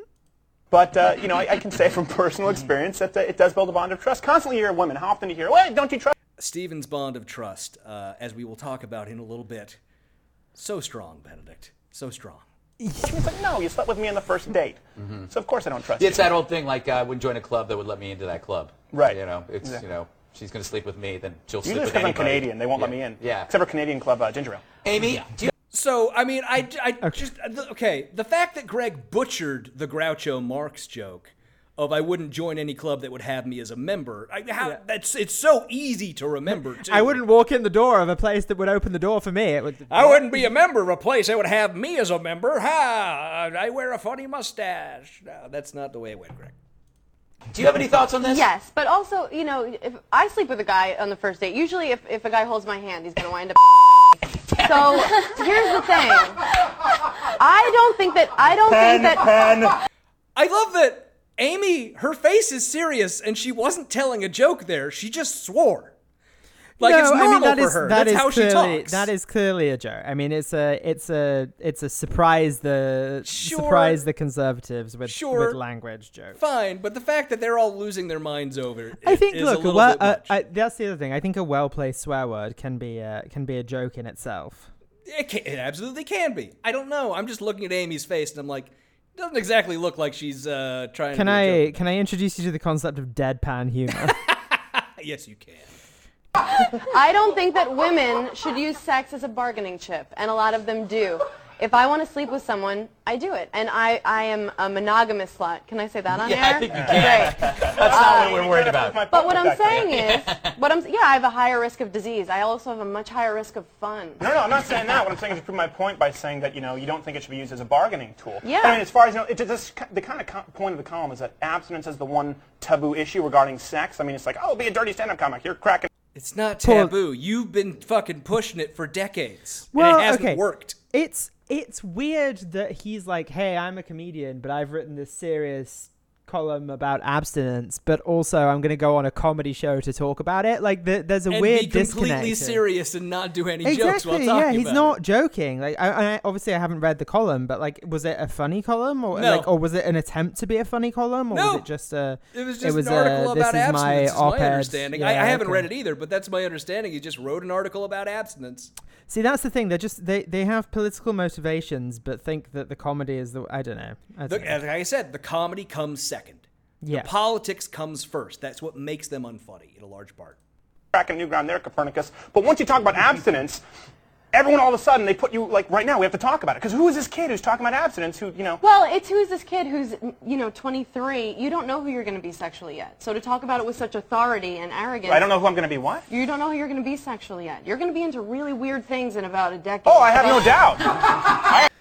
But uh, you know, I, I can say from personal experience that uh, it does build a bond of trust. Constantly, you hear women. How often do you hear, "Well, don't you trust?" Stephen's bond of trust, uh, as we will talk about in a little bit, so strong, Benedict, so strong. It's like, no, you slept with me on the first date, so of course I don't trust you. It's you. that old thing like uh, I wouldn't join a club that would let me into that club. Right. You know, it's, Exactly. you know, she's going to sleep with me, then she'll sleep Usually with because I'm. Canadian, they won't let me in. Yeah. Except for Canadian Club uh, Ginger Ale. Amy, do you So, I mean, I, I just, okay, the fact that Greg butchered the Groucho Marx joke of I wouldn't join any club that would have me as a member, I, how, that's, it's so easy to remember, (laughs) too. I wouldn't walk in the door of a place that would open the door for me. It would. I wouldn't be a member of a place that would have me as a member. Ha! I wear a funny mustache. No, that's not the way it went, Greg. do you have any thoughts on this? Yes, but also, you know, if I sleep with a guy on the first date, usually if, if a guy holds my hand, he's going to wind up. (laughs) So here's the thing. I don't think that I don't think that Pen. I love that Amy, her face is serious and she wasn't telling a joke there. She just swore. Like it's No, normal I mean, that for is- her. that That's is how she clearly, talks. That is clearly a joke. I mean, it's a it's a it's a surprise the Sure. surprise the conservatives with Sure. with language joke. fine, but the fact that they're all losing their minds over it I think is look, a well, uh. I, that's the other thing. I think a well placed swear word can be a, can be a joke in itself. It, can, it absolutely can be. I don't know. I'm just looking at Amy's face and I'm like, doesn't exactly look like she's uh, trying Can to. do a I can I introduce you to the concept of deadpan humor? (laughs) (laughs) Yes, you can. I don't think that women should use sex as a bargaining chip, and a lot of them do. If I want to sleep with someone, I do it, and I, I am a monogamous slut. Can I say that on Yeah, I air? think you can. Great. That's not what um, we're worried about. But what I'm saying is, what I'm yeah, I have a higher risk of disease. I also have a much higher risk of fun. No, no, I'm not saying that. What I'm saying is to prove my point by saying that you know you don't think it should be used as a bargaining tool. Yeah. I mean, as far as you know, it just the kind of co- point of the column is that abstinence is the one taboo issue regarding sex. I mean, it's like, oh, be a dirty stand-up comic. You're cracking. It's not Paul- taboo. You've been fucking pushing it for decades. Well, and it hasn't okay. worked. It's it's weird that he's like, "Hey, I'm a comedian, but I've written this serious column about abstinence, but also I'm going to go on a comedy show to talk about it." Like, the, there's a and weird be completely disconnect. serious and not do any jokes while Exactly. talking Yeah, he's not it. joking. Like, I, I obviously I haven't read the column, but like, was it a funny column or No. like, or was it an attempt to be a funny column or No. was it just a? It was just was an article a, about abstinence. my is my understanding. I, Yeah, I haven't okay. read it either, but that's my understanding. He just wrote an article about abstinence. See, that's the thing. They're just they they have political motivations, but think that the comedy is the. I don't know. I The, don't know. as I said, the comedy comes second. Yeah. The politics comes first. That's what makes them unfunny in a large part. cracking new ground there, Copernicus. But once you talk about abstinence, everyone all of a sudden they put you like right now we have to talk about it because who is this kid who's talking about abstinence? Who you know? Well, it's who's this kid who's, you know, 23. You don't know who you're going to be sexually yet. So to talk about it with such authority and arrogance. I don't know who I'm going to be. What? You don't know who you're going to be sexually yet. You're going to be into really weird things in about a decade. Oh, I have no doubt. (laughs)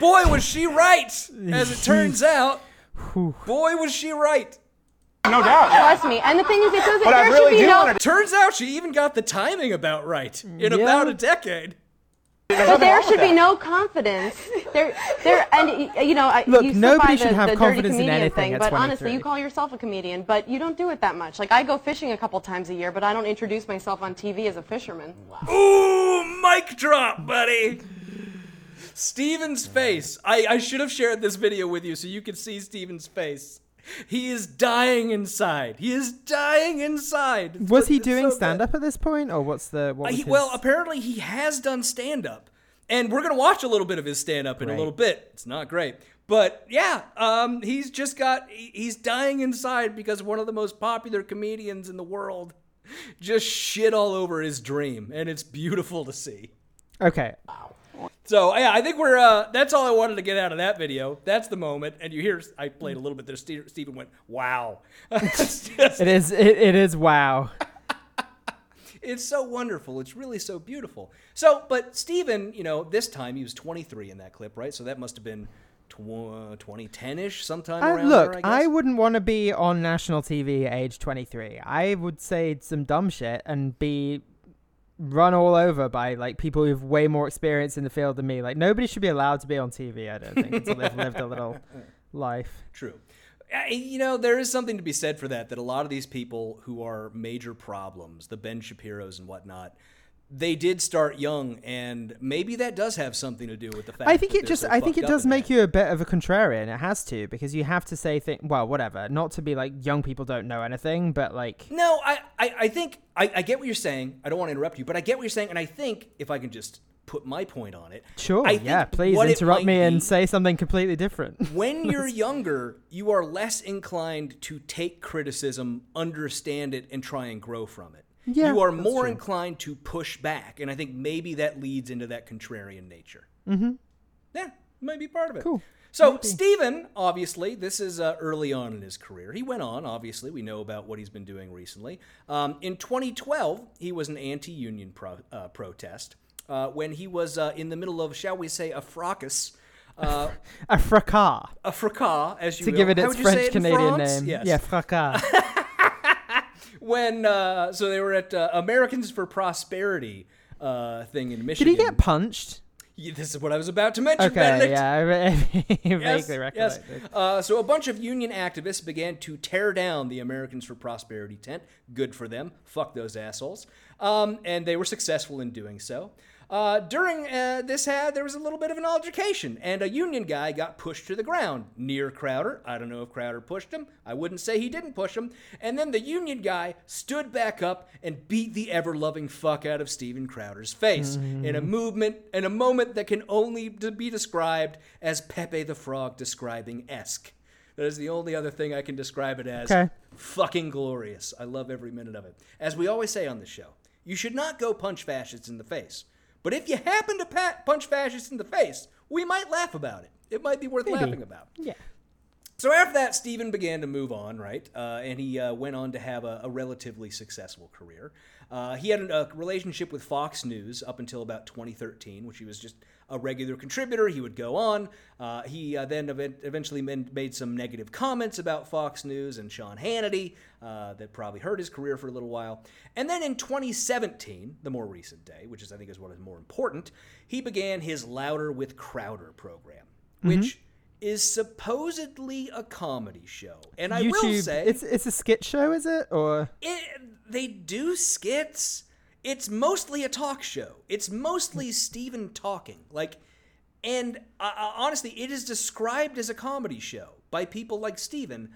Boy, was she right! As it (laughs) turns out, boy, was she right. No doubt. Trust me. And the thing is, it doesn't. But I really should be do no. wanna- Turns out she even got the timing about right in Yeah. about a decade. There's But there should be no confidence. There, there, and you know, Look, you nobody should the, have the confidence in anything thing. But honestly, you call yourself a comedian, but you don't do it that much. Like I go fishing a couple times a year, but I don't introduce myself on TV as a fisherman. Ooh, mic drop, buddy. Steven's face. I, I should have shared this video with you so you could see Steven's face. He is dying inside. He is dying inside. It's Was what- he it's doing so stand up at this point, or what's the? What Uh, he- his- well, apparently he has done stand up. And we're going to watch a little bit of his stand up in a little bit. It's not great. But yeah, um, he's just got, he- he's dying inside because one of the most popular comedians in the world just shit all over his dream. And it's beautiful to see. okay. So yeah, I think we're. Uh, that's all I wanted to get out of that video. That's the moment, and you hear I played a little bit there. Stephen went, "Wow!" (laughs) just- It is. It, it is. Wow. (laughs) it's so wonderful. It's really so beautiful. So, but Stephen, you know, this time he was 23 in that clip, right? So that must have been tw- 2010ish, sometime Uh, around look, there. I, I, wouldn't want to be on national TV age 23. I would say some dumb shit and be run all over by like people who've way more experience in the field than me. Like nobody should be allowed to be on TV. I don't think until they've lived a little (laughs) life. True. You know, there is something to be said for that, that a lot of these people who are major problems, the Ben Shapiro's and whatnot, they did start young, and maybe that does have something to do with the fact I think that it just so I think it does make that. you a bit of a contrarian. It has to because you have to say things. Well, whatever. Not to be like young people don't know anything, but like No, I, I, I think I, I get what you're saying. I don't want to interrupt you, but I get what you're saying, and I think if I can just put my point on it. sure, I yeah. Please interrupt me and be- say something completely different. (laughs) when (laughs) you're younger, you are less inclined to take criticism, understand it, and try and grow from it. Yeah, you are more true. inclined to push back, and I think maybe that leads into that contrarian nature. Mm-hmm. Yeah, might be part of it. Cool. So Stephen, obviously, this is uh, early on in his career. He went on. Obviously, we know about what he's been doing recently. Um, in 2012, he was an anti-union pro- uh, protest uh, when he was uh, in the middle of, shall we say, a fracas. Uh, (laughs) a fracas. a fracas, as you to will. give it its French it Canadian France? name. Yes. Yeah, fracas. (laughs) When uh, so they were at uh, Americans for Prosperity uh, thing in Michigan. Did he get punched? Yeah, this is what I was about to mention. Okay, Benedict. yeah, I re- (laughs) Yes, vaguely yes. Uh, so a bunch of union activists began to tear down the Americans for Prosperity tent. Good for them. Fuck those assholes. Um, and they were successful in doing so. Uh, during uh, this had there was a little bit of an altercation, and a union guy got pushed to the ground near Crowder. I don't know if Crowder pushed him. I wouldn't say he didn't push him. And then the union guy stood back up and beat the ever-loving fuck out of Steven Crowder's face in a movement, in a moment that can only be described as Pepe the Frog describing esque. That is the only other thing I can describe it as. Okay. Fucking glorious. I love every minute of it. As we always say on the show, you should not go punch fascists in the face. But if you happen to pat, punch fascists in the face, we might laugh about it. It might be worth laughing about. Yeah. So after that, Stephen began to move on, right? Uh, and he uh, went on to have a, a relatively successful career. Uh, he had a, a relationship with Fox News up until about 2013, which he was just a regular contributor. He would go on. Uh, he uh, then event- eventually made some negative comments about Fox News and Sean Hannity uh, that probably hurt his career for a little while. And then in 2017, the more recent day, which is I think is what is more important, he began his Louder with Crowder program, which is supposedly a comedy show. And I will YouTube. say it's it's a skit show, is it? Or it, they do skits. It's mostly a talk show. It's mostly Steven talking. Like, and uh, uh, honestly, it is described as a comedy show by people like Steven.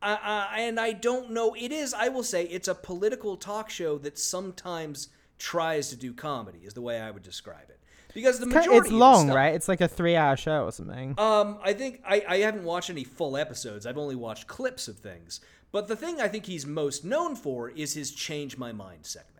Uh, uh, and I don't know. It is, I will say, it's a political talk show that sometimes tries to do comedy, is the way I would describe it. Because the majority it's long, stuff- right? It's like a three-hour show or something. um, I think I, I haven't watched any full episodes. I've only watched clips of things. But the thing I think he's most known for is his "Change My Mind" segment,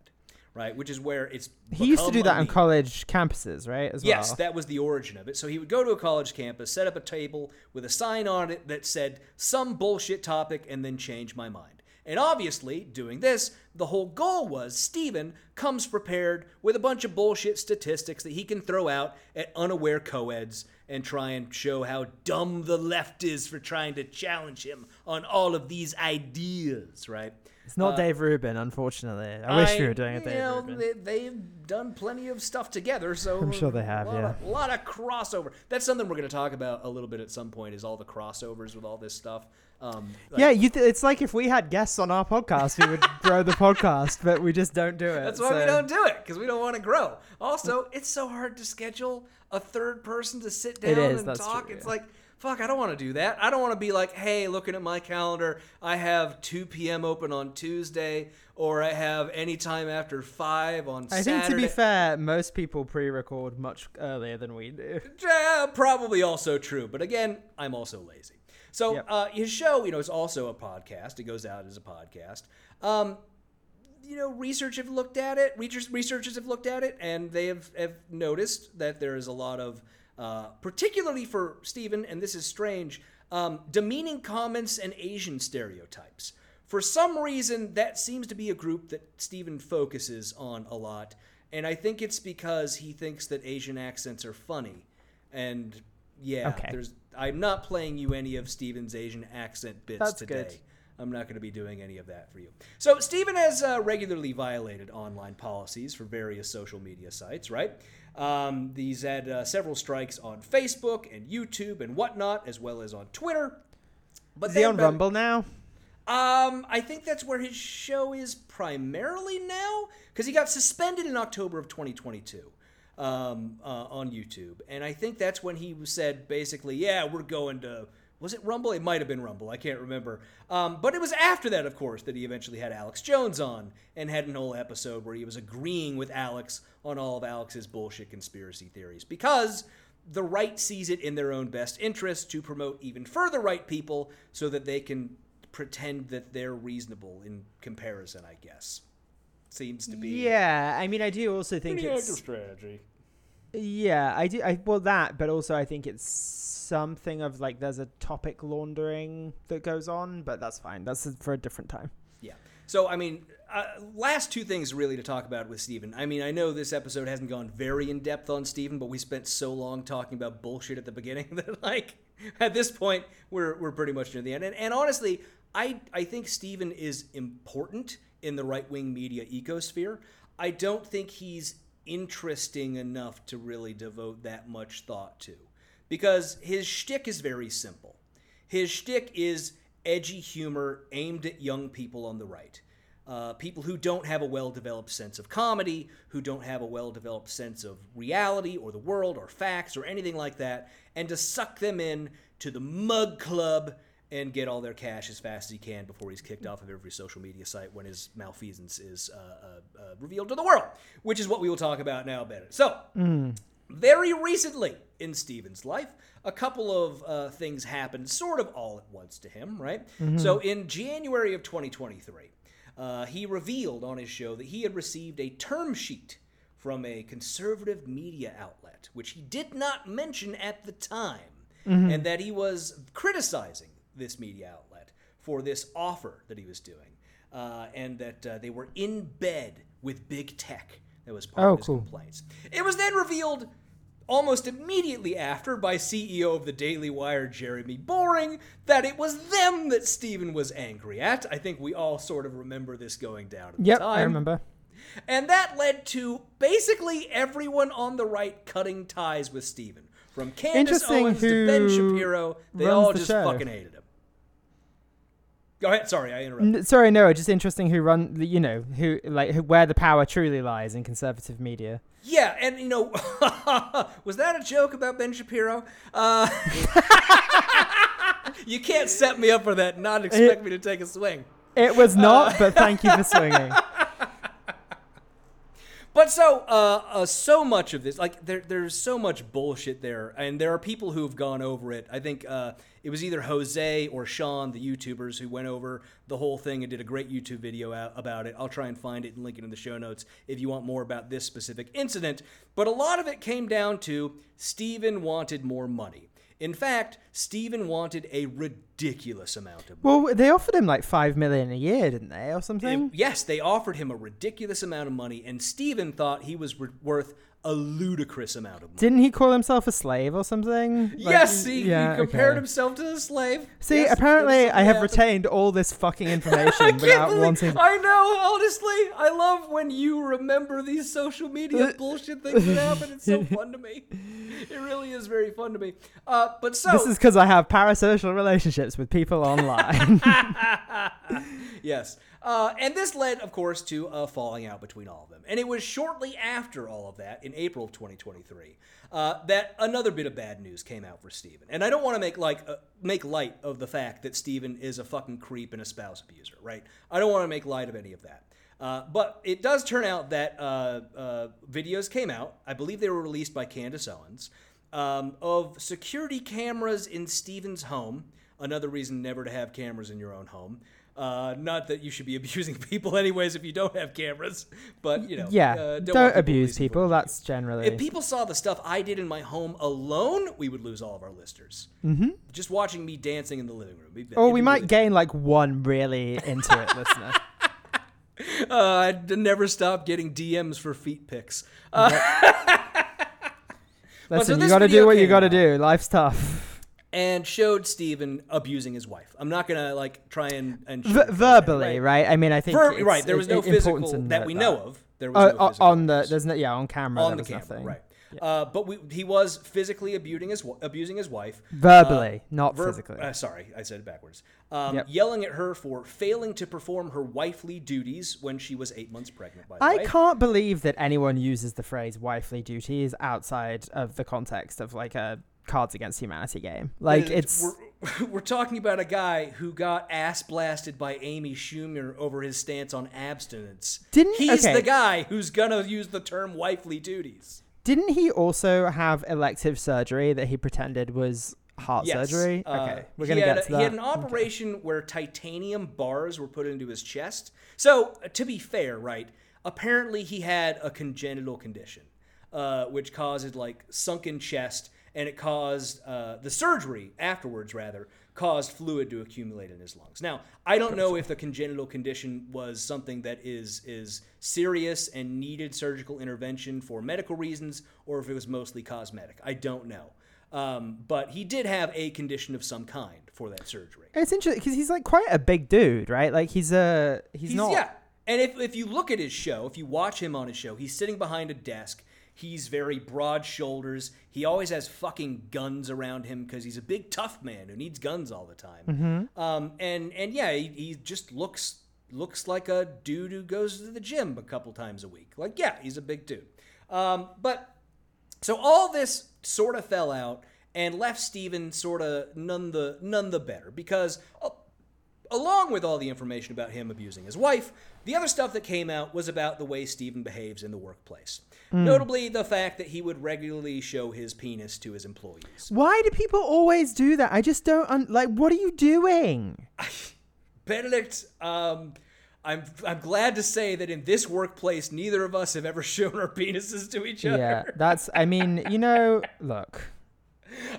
right? Which is where it's he used to do that on college campuses, right? As Yes, well. that was the origin of it. So he would go to a college campus, set up a table with a sign on it that said some bullshit topic, and then change my mind. And obviously, doing this, the whole goal was Steven comes prepared with a bunch of bullshit statistics that he can throw out at unaware co-eds and try and show how dumb the left is for trying to challenge him on all of these ideas, right? It's not Dave Rubin, unfortunately. I, wish we were doing it, Dave know, Rubin. They, they've done plenty of stuff together, so I'm sure they have, A yeah. a lot of crossover. That's something we're going to talk about a little bit at some point. Is all the crossovers with all this stuff. Um, like- yeah, you th- it's like if we had guests on our podcast, we would (laughs) grow the podcast, but we just don't do it. That's why we don't do it because we don't want to grow. Also, it's so hard to schedule a third person to sit down is, and talk. true, it's yeah. like. Fuck, I don't want to do that. I don't want to be like, hey, looking at my calendar, I have 2 p.m. open on Tuesday, or I have any time after 5 on Saturday. I Saturday. think to be fair, most people pre-record much earlier than we do. Yeah, probably also true. But again, I'm also lazy. So Yep. uh, his show, you know, is also a podcast. It goes out as a podcast. Um, you know, research have looked at it. Researchers, researchers have looked at it, and they have, have noticed that there is a lot of, uh, particularly for Stephen, and this is strange, um, demeaning comments and Asian stereotypes. For some reason, that seems to be a group that Stephen focuses on a lot, and I think it's because he thinks that Asian accents are funny. And yeah, Okay. there's. I'm not playing you any of Stephen's Asian accent bits That's today. good. I'm not going to be doing any of that for you. So, Stephen has uh, regularly violated online policies for various social media sites, right? Um, he's had uh, several strikes on Facebook and YouTube and whatnot, as well as on Twitter. But Is he on Rumble now? Um, I think that's where his show is primarily now, because he got suspended in October of 2022 um, uh, on YouTube, and I think that's when he said basically, "Yeah, we're going to." Was it Rumble? It might have been Rumble. I can't remember. Um, but it was after that, of course, that he eventually had Alex Jones on and had an whole episode where he was agreeing with Alex on all of Alex's bullshit conspiracy theories because the right sees it in their own best interest to promote even further right people so that they can pretend that they're reasonable in comparison, I guess. Seems to be Yeah, I mean, I do also think it's strategy. Yeah, I do. I well that, but also I think it's something of like there's a topic laundering that goes on, but that's fine. That's for a different time. Yeah. So, I mean, uh, last two things really to talk about with Steven. I mean, I know this episode hasn't gone very in depth on Steven, but we spent so long talking about bullshit at the beginning (laughs) that, like, at this point, we're, we're pretty much near the end. And, and honestly, I, I think Steven is important in the right wing media ecosphere. I don't think he's interesting enough to really devote that much thought to. Because his shtick is very simple. His shtick is edgy humor aimed at young people on the right. Uh, people who don't have a well developed sense of comedy, who don't have a well developed sense of reality or the world or facts or anything like that, and to suck them in to the mug club and get all their cash as fast as he can before he's kicked off of every social media site when his malfeasance is uh, uh, uh, revealed to the world, which is what we will talk about now, Bennett. So, very recently in Steven's life, a couple of uh, things happened sort of all at once to him, right? So, in January of 2023, uh, he revealed on his show that he had received a term sheet from a conservative media outlet, which he did not mention at the time, and that he was criticizing this media outlet for this offer that he was doing, uh, and that uh, they were in bed with big tech. That was part Oh, of his cool. complaints. It was then revealed almost immediately after by CEO of the Daily Wire, Jeremy Boring, that it was them that Stephen was angry at. I think we all sort of remember this going down at the time. I remember. And that led to basically everyone on the right cutting ties with Stephen. From Candace Owens to Ben Shapiro, they all the just show. fucking hated him. Go ahead. Sorry, I interrupted. Sorry, no, just interesting who run, you know, who like who, where the power truly lies in conservative media. Yeah, and you know, (laughs) was that a joke about Ben Shapiro? Uh, (laughs) you can't set me up for that. and Not expect me to take a swing. It was not, but thank you for swinging. (laughs) But so, uh, uh, so much of this, like there, there's so much bullshit there, and there are people who've gone over it. I think uh, it was either Jose or Sean, the YouTubers, who went over the whole thing and did a great YouTube video out about it. I'll try and find it and link it in the show notes if you want more about this specific incident. But a lot of it came down to Steven wanted more money. In fact, Steven wanted a ridiculous amount of money. Well, they offered him like five million a year, didn't they, or something? It- yes, they offered him a ridiculous amount of money, and Steven thought he was re- worth a ludicrous amount of money. Didn't he call himself a slave or something? Like, yes, he, yeah, he compared okay. himself to a slave. See, Yes, apparently, I have retained all this fucking (laughs) information without believe- wanting. I know, honestly. I love when you remember these social media (laughs) bullshit things that happen. It's so fun to me. It really is very fun to me. Uh, but so This is because I have parasocial relationships with people online. (laughs) yes. Uh, and this led, of course, to a falling out between all of them. And it was shortly after all of that, in April of 2023, uh, that another bit of bad news came out for Steven. And I don't want to make like uh, make light of the fact that Steven is a fucking creep and a spouse abuser, right? I don't want to make light of any of that. Uh, but it does turn out that uh, uh, videos came out. I believe they were released by Candace Owens um, of security cameras in Steven's home. Another reason never to have cameras in your own home. Uh, not that you should be (laughs) abusing people, anyways, if you don't have cameras. But you know, yeah, uh, don't, people abuse releasing people. That's generally. If people saw the stuff I did in my home alone, we would lose all of our listeners. Mm-hmm. Just watching me dancing in the living room. it'd or we might really- gain like one really into it listener. (laughs) Uh, I'd never stop getting DMs for feet pics. Uh, (laughs) Listen, you got to do what you got to do. Life's tough. And showed Steven abusing his wife. I'm not gonna like try and and that, verbally, right? I mean, I think Ver- right. There was no physical to that we know of. There was Uh, no physical on the there's no yeah on camera on the camera, nothing. right? Uh, but we, he was physically abusing his abusing his wife Verbally, Uh, not ver- physically. uh, sorry, I said it backwards. Um, Yep. Yelling at her for failing to perform her wifely duties when she was eight months pregnant. By the way. I way. can't believe that anyone uses the phrase wifely duties outside of the context of like a Cards Against Humanity game. Like it's we're, (laughs) we're talking about a guy who got ass blasted by Amy Schumer over his stance on abstinence. Didn't- he's okay. the guy who's gonna use the term wifely duties? didn't he also have elective surgery that he pretended was heart Yes. surgery? Uh, okay, we're gonna get a- to that. He had an Okay. operation where titanium bars were put into his chest. So, uh, to be fair, right? Apparently, he had a congenital condition, uh, which causes like sunken chest, and it caused uh, the surgery afterwards, rather, caused fluid to accumulate in his lungs. Now, I don't know if the congenital condition was something that is is serious and needed surgical intervention for medical reasons, or if it was mostly cosmetic. I don't know. Um, but he did have a condition of some kind for that surgery. It's interesting because he's like quite a big dude, right? Like he's a he's, He's, not. yeah, And if, if you look at his show, if you watch him on his show, he's sitting behind a desk. He's very broad shoulders. He always has fucking guns around him because he's a big tough man who needs guns all the time. Um, and and yeah, he, he just looks looks like a dude who goes to the gym a couple times a week. Like yeah, he's a big dude. Um, but so all this sort of fell out and left Steven sort of none the none the better because uh, along with all the information about him abusing his wife, the other stuff that came out was about the way Steven behaves in the workplace. Notably, the fact that he would regularly show his penis to his employees. Why do people always do that? I just don't un- like. What are you doing? (laughs) Benedict, um, I'm I'm glad to say that in this workplace, neither of us have ever (laughs) shown our penises to each other. Yeah, that's. I mean, you know, (laughs) look.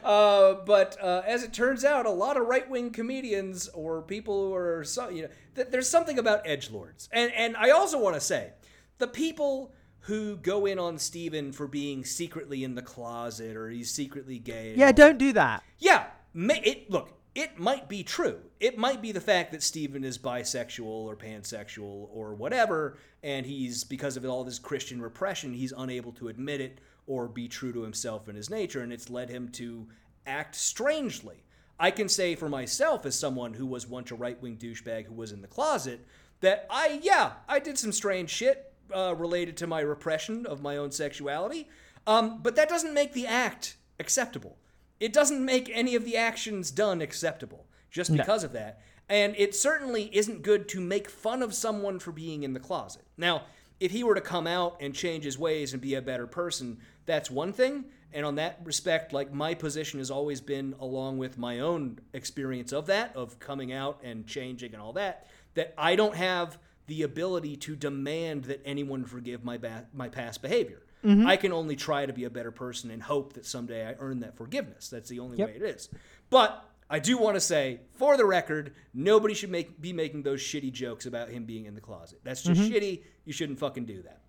Uh, but uh, as it turns out, a lot of right wing comedians or people who are so you know, th- there's something about edge lords, and and I also want to say, the people who go in on Steven for being secretly in the closet or he's secretly gay. Yeah, don't do that. yeah, it look. It might be true. It might be the fact that Steven is bisexual or pansexual or whatever, and he's because of all this Christian repression, he's unable to admit it or be true to himself and his nature, and it's led him to act strangely. I can say for myself, as someone who was once a right wing douchebag who was in the closet, that I, yeah, I did some strange shit uh, related to my repression of my own sexuality, um, but that doesn't make the act acceptable. It doesn't make any of the actions done acceptable just because of that. And it certainly isn't good to make fun of someone for being in the closet. Now, if he were to come out and change his ways and be a better person, that's one thing. And on that respect, like my position has always been, along with my own experience of that, of coming out and changing and all that, that I don't have the ability to demand that anyone forgive my ba- my past behavior. I can only try to be a better person and hope that someday I earn that forgiveness. That's the only Yep. way it is. But I do want to say, for the record, nobody should make be making those shitty jokes about him being in the closet. That's just shitty. You shouldn't fucking do that.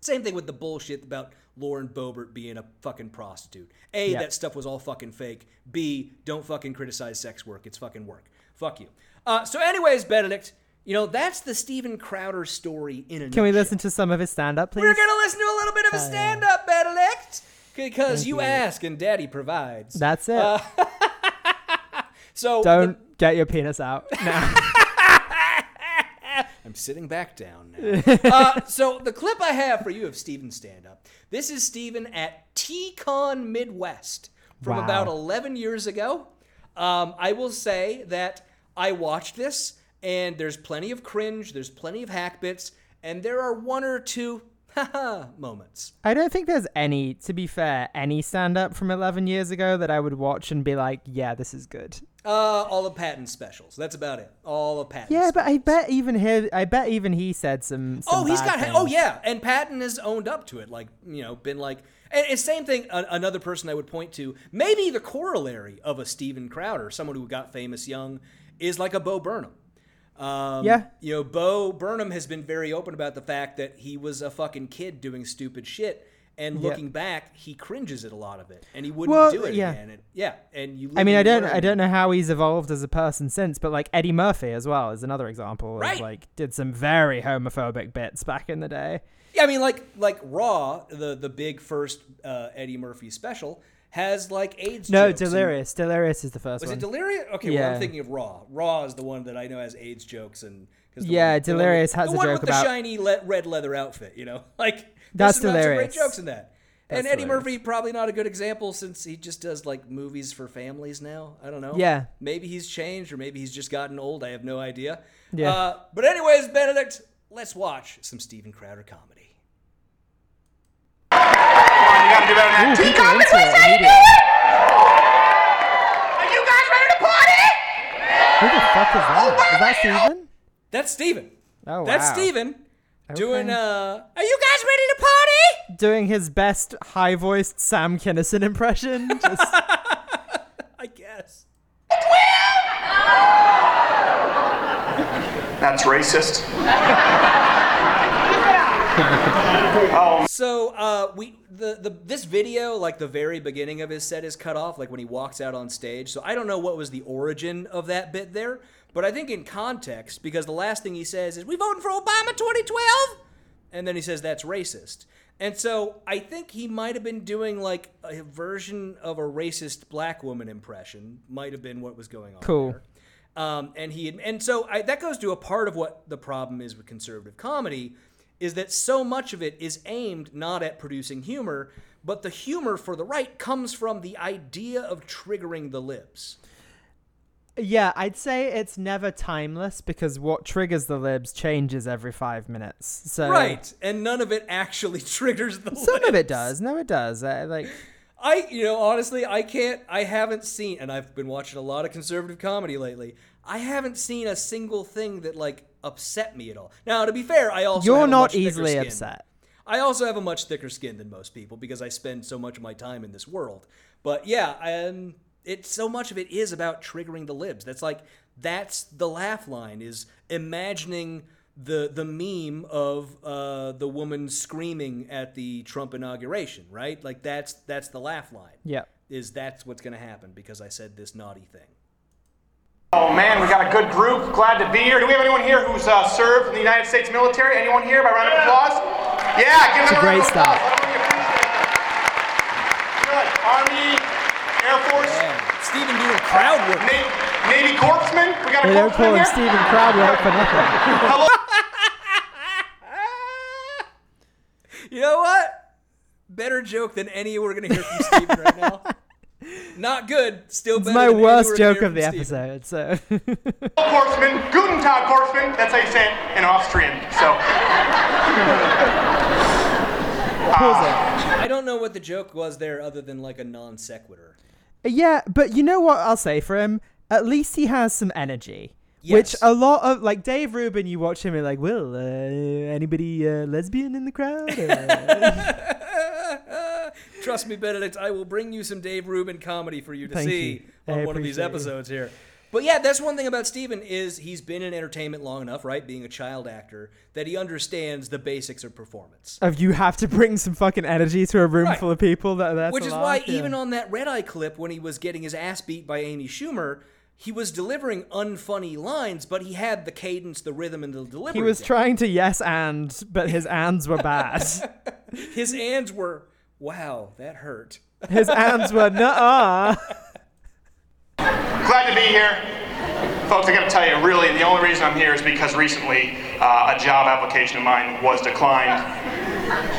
Same thing with the bullshit about Lauren Boebert being a fucking prostitute. A, Yeah. that stuff was all fucking fake. B, don't fucking criticize sex work. It's fucking work. Fuck you. Uh, so, anyways, Benedict, you know that's the Steven Crowder story in a Can we listen to some of his stand up, please? We're gonna listen to a little bit of a stand-up, Benedict, because you, ask and Daddy provides. That's it. (laughs) so don't get your penis out now. (laughs) I'm sitting back down now. (laughs) uh, so the clip I have for you of Steven's stand-up. This is Steven at TCon Midwest from Wow. about 11 years ago. Um, I will say that I watched this, and there's plenty of cringe, there's plenty of hack bits, and there are one or two (laughs) haha moments. I don't think there's any, to be fair, any stand up from 11 years ago that I would watch and be like, yeah, this is good. Uh, all the Patton specials. That's about it. All the Patton. Yeah, but I bet even he, I bet even he said some. some Oh, he's got. Oh, yeah, and Patton has owned up to it. Like you know, been like, and same thing. Another person I would point to, maybe the corollary of a Steven Crowder, someone who got famous young, is like a Bo Burnham. Um, Yeah. You know, Bo Burnham has been very open about the fact that he was a fucking kid doing stupid shit. And Yeah. looking back, he cringes at a lot of it, and he wouldn't Well, do it yeah. again. And, yeah, and you. I mean, I don't, learn. I don't know how he's evolved as a person since, but like Eddie Murphy as well is another example. Right. Of, like, did some very homophobic bits back in the day. Yeah, I mean, like like Raw, the the big first uh, Eddie Murphy special has like AIDS. No, jokes and- Delirious. Delirious is the first Was one. it Delirious? Okay, well, I'm thinking of Raw. Raw is the one that I know has AIDS jokes and. the Yeah, one- the one Delirious with- has the a one joke with about- the shiny le- red leather outfit. You know, (laughs) like That's not great jokes in that. and Eddie Delirious. Murphy probably not a good example since he just does like movies for families now. I don't know. Yeah. maybe he's changed or maybe he's just gotten old. I have no idea. Yeah. Uh, but anyways, Benedict, let's watch some Steven Crowder comedy. Ooh, people are into it immediately. Are you guys ready to party? Who the fuck is that? that? Is that Steven? That's Steven. Oh, wow. That's Steven doing. Okay. Uh, Are you guys ready to party? Doing his best high voiced Sam Kinison impression. (laughs) Just, I guess. That's racist. (laughs) (laughs) So uh, we the, the this video, like the very beginning of his set, is cut off, like when he walks out on stage. So I don't know what was the origin of that bit there, but I think in context, because the last thing he says is "We voting for Obama 2012," and then he says that's racist. And so I think he might have been doing like a version of a racist black woman impression. Might have been what was going on. Cool. there. Um, and he and so I, that goes to a part of what the problem is with conservative comedy is that so much of it is aimed not at producing humor, but the humor for the right comes from the idea of triggering the libs. Yeah, I'd say it's never timeless because what triggers the libs changes every five minutes. So Right, and none of it actually (laughs) triggers the libs. Some of it does. No, it does. Uh, like I, you know, honestly, I can't. I haven't seen, and I've been watching a lot of conservative comedy lately. I haven't seen a single thing that like upset me at all. Now, to be fair, I also you're have a not much easily upset. I also have a much thicker skin than most people because I spend so much of my time in this world. But yeah, and it's so much of it is about triggering the libs. That's like that's the laugh line is imagining the the meme of uh, the woman screaming at the Trump inauguration, right? Like that's that's the laugh line. Yeah. Is that's what's going to happen because I said this naughty thing. Oh man, we got a good group. Glad to be here. Do we have anyone here who's uh, served in the United States military? Anyone here? By round of applause. Yeah, give It's them a a round great of applause. start. Let them appreciate it. Good. Army, Air Force, Steven doing crowd work. Navy, Navy Corpsman. We got a They don't corpsman call him here. Steven Crowdwork for nothing. Hello. (laughs) You know what? Better joke than any we're going to hear from Steven right now. (laughs) Not good. Still It's better my than worst joke of the Steven. episode. So Corpsman. Guten Tag, Corpsman. That's how you say it in Austrian. So. (laughs) pause it. I don't know what the joke was there other than like a non sequitur. Yeah, but you know what I'll say for him? At least he has some energy. Which a lot of like Dave Rubin, you watch him and like, well, uh, anybody uh, lesbian in the crowd? (laughs) Trust me, Benedict, I will bring you some Dave Rubin comedy for you to Thank see you. on I one of these episodes here. But yeah, that's one thing about Steven is he's been in entertainment long enough, right? Being a child actor, that he understands the basics of performance. of you have to bring some fucking energy to a room Right. full of people that that's Which is laugh, why yeah. even on that Red Eye clip when he was getting his ass beat by Amy Schumer, he was delivering unfunny lines, but he had the cadence, the rhythm, and the delivery. he was down. trying to yes and, but his ands were bad. (laughs) His ands were, wow, that hurt. his arms were nuh-uh. (laughs) Glad to be here. Folks, I gotta tell you, really, the only reason I'm here is because recently uh, a job application of mine was declined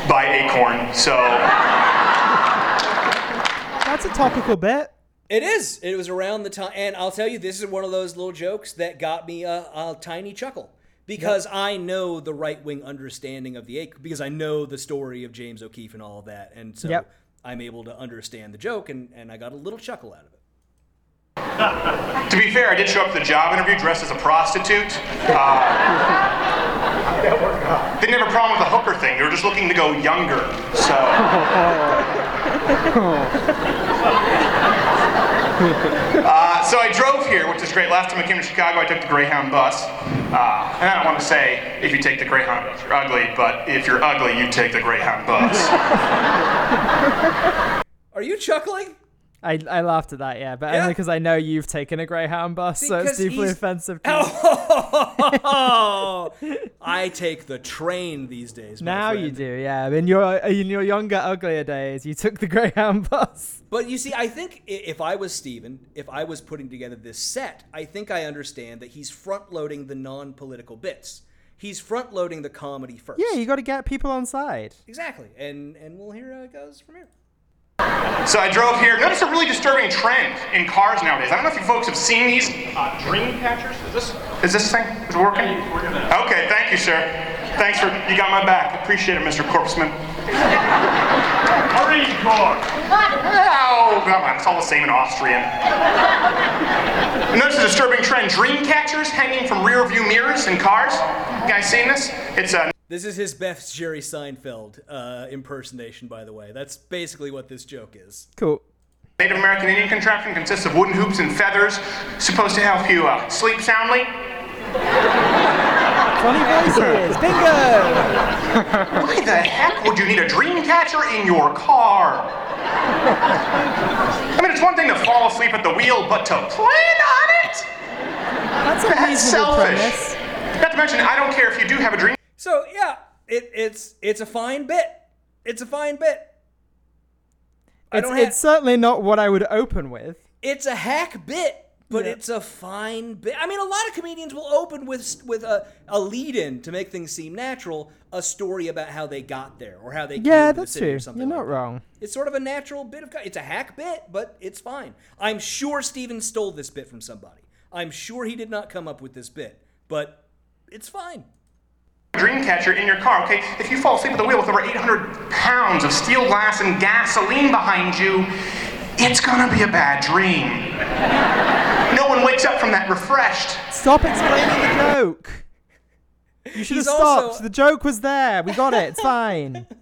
by Acorn. So, That's a topical bit. It is. It was around the time, and I'll tell you, this is one of those little jokes that got me a, a tiny chuckle because I know the right wing understanding of the Ac- because I know the story of James O'Keefe and all of that, and so Yep. I'm able to understand the joke, and, and I got a little chuckle out of it. (laughs) to be fair, I did show up to the job interview dressed as a prostitute. Uh, (laughs) didn't have a problem with the hooker thing. They were just looking to go younger. So. (laughs) (laughs) Uh, so I drove here, which is great. Last time I came to Chicago, I took the Greyhound bus. Uh, and I don't want to say if you take the Greyhound bus, you're ugly, but if you're ugly, you take the Greyhound bus. (laughs) Are you chuckling? I, I laughed at that, yeah, but Yeah. only because I know you've taken a Greyhound bus, so it's Because deeply he's- offensive to. (laughs) Oh, I take the train these days. Now you do, yeah. In your in your younger, uglier days, you took the (laughs) Greyhound bus. But you see, I think if I was Steven, if I was putting together this set, I think I understand that he's front loading the non political bits. He's front loading the comedy first. Yeah, you got to get people on side. Exactly. And and we'll hear how it goes from here. So I drove here. Notice a really disturbing trend in cars nowadays. I don't know if you folks have seen these uh, dream catchers. Is this is this thing is it working? Okay, thank you, sir. Thanks for you got my back. Appreciate it, Mr. Corpsman. Hurry, car. Oh, come on, it's all the same in Austrian. Notice a disturbing trend: dream catchers hanging from rear view mirrors in cars. You guys seen this? It's a This is his best Jerry Seinfeld uh, impersonation, by the way. That's basically what this joke is. Cool. Native American Indian contraption consists of wooden hoops and feathers, supposed to help you uh, sleep soundly. Funny voices. (laughs) Bingo. Why the heck would you need a dream catcher in your car? I mean, it's one thing to fall asleep at the wheel, but to plan on it? That's a That's selfish. premise. Not to mention, I don't care if you do have a dream So yeah, it, it's it's a fine bit. It's a fine bit. It's, don't it's certainly not what I would open with. it's a hack bit, but Yeah. it's a fine bit. I mean, a lot of comedians will open with with a, a lead in to make things seem natural, a story about how they got there or how they came Yeah, to the that's city true. or something. You're like not that. wrong. It's sort of a natural bit of. It's a hack bit, but it's fine. I'm sure Steven stole this bit from somebody. I'm sure he did not come up with this bit, but it's fine. Dream catcher in your car, okay? If you fall asleep at the wheel with over 800 pounds of steel glass and gasoline behind you, it's gonna be a bad dream. No one wakes up from that refreshed. Stop explaining the joke. You should have stopped. also- The joke was there. We got it. It's fine. (laughs)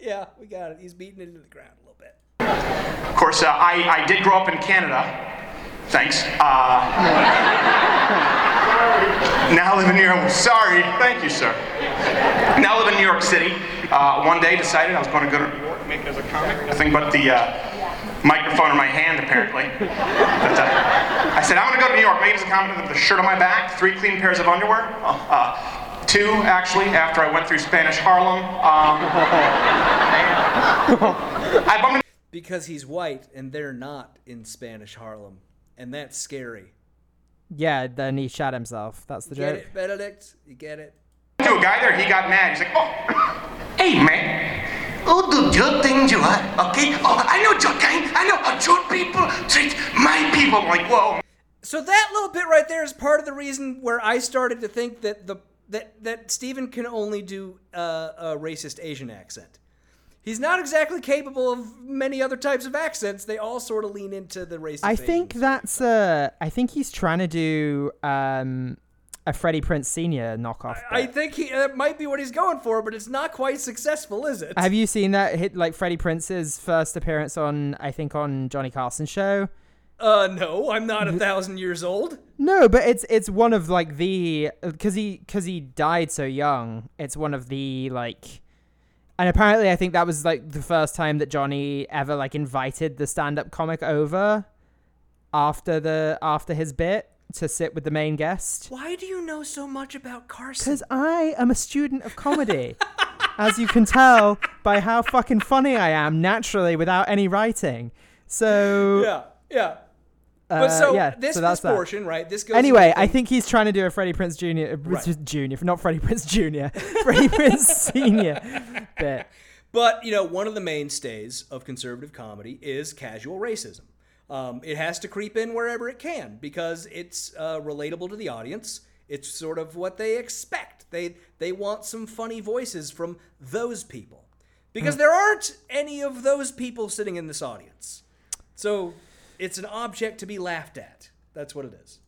Yeah, we got it. He's beating it into the ground a little bit. Of course, uh, I, I did grow up in Canada. Thanks. Uh, now live in New York. Sorry. Thank you, sir. Now live in New York City. Uh, one day decided I was going to go to New York, make it as a comic. Nothing but the uh, microphone in my hand, apparently. But, uh, I said, I'm going to go to New York, make it as a comic with the shirt on my back, three clean pairs of underwear. Uh, uh, two, actually, after I went through Spanish Harlem. Um, (laughs) I bumped Because he's white and they're not in Spanish Harlem, and that's scary. Yeah, then he shot himself. That's the You get joke. it, Benedict? You get it? to a guy there, he got mad. He's like, oh, (coughs) hey man, who do you think you are? Okay, oh, I know your kind. I know how your people treat my people. I'm like, whoa. So that little bit right there is part of the reason where I started to think that the that that Steven can only do uh, a racist Asian accent. He's not exactly capable of many other types of accents. They all sort of lean into the racist. I think that's uh I think he's trying to do um a Freddie Prinze Senior knockoff. I bit. think he that might be what he's going for, but it's not quite successful, is it? Have you seen that hit like Freddie Prinze's first appearance on I think on Johnny Carson show? Uh, no, I'm not a thousand years old. No, but it's it's one of like the because he because he died so young. It's one of the like, and apparently I think that was like the first time that Johnny ever like invited the stand up comic over after the after his bit to sit with the main guest. Why do you know so much about Carson? Because I am a student of comedy, as you can tell by how fucking funny I am naturally without any writing. So Yeah, yeah. Uh, But so yeah, this, so that's this that. portion, right? This goes. Anyway, I think he's trying to do a Freddie Prinze Jr. uh, Right. Jr. not Freddie Prinze Jr. (laughs) Freddie Prinze Senior bit. But you know, one of the mainstays of conservative comedy is casual racism. Um, it has to creep in wherever it can because it's uh, relatable to the audience. It's sort of what they expect. They they want some funny voices from those people because there aren't any of those people sitting in this audience. So it's an object to be laughed at. That's what it is.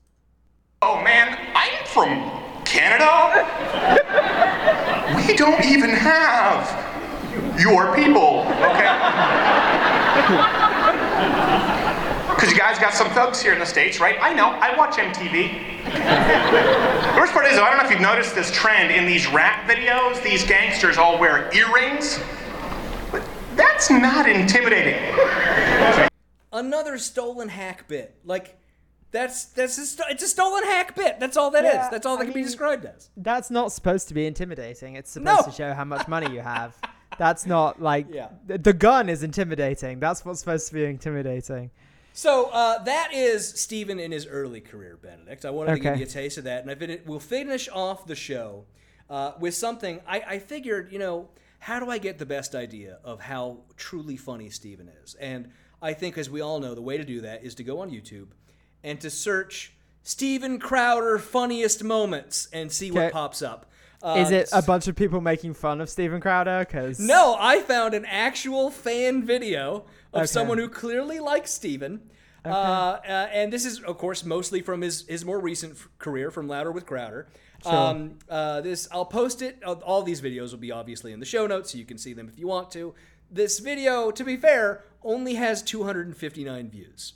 Oh man, I'm from Canada. we don't even have your people, okay? Because you guys got some thugs here in the States, right? I know, I watch MTV. the worst part is, I don't know if you've noticed this trend in these rap videos, these gangsters all wear earrings. But that's not intimidating. Another stolen hack bit. Like that's that's a sto- it's a stolen hack bit. That's all that is. Yeah, That's all that I can be described as. That's not supposed to be intimidating. It's supposed No. to show how much money you have. That's not (laughs) like Yeah. the, the gun is intimidating. That's what's supposed to be intimidating. So uh, that is Steven in his early career, Benedict. I wanted to give you a taste of that, and I fin- we'll finish off the show uh, with something. I, I figured, you know, how do I get the best idea of how truly funny Steven is? And I think, as we all know, the way to do that is to go on YouTube and to search Steven Crowder funniest moments and see what Okay. pops up. Uh, is it a bunch of people making fun of Steven Crowder? Because No, I found an actual fan video of Okay. someone who clearly likes Steven. Uh, uh, and this is, of course, mostly from his, his more recent f- career from Louder with Crowder. Um, uh, this I'll post it. uh, All these videos will be obviously in the show notes, so you can see them if you want to. This video, to be fair, only has 259 views,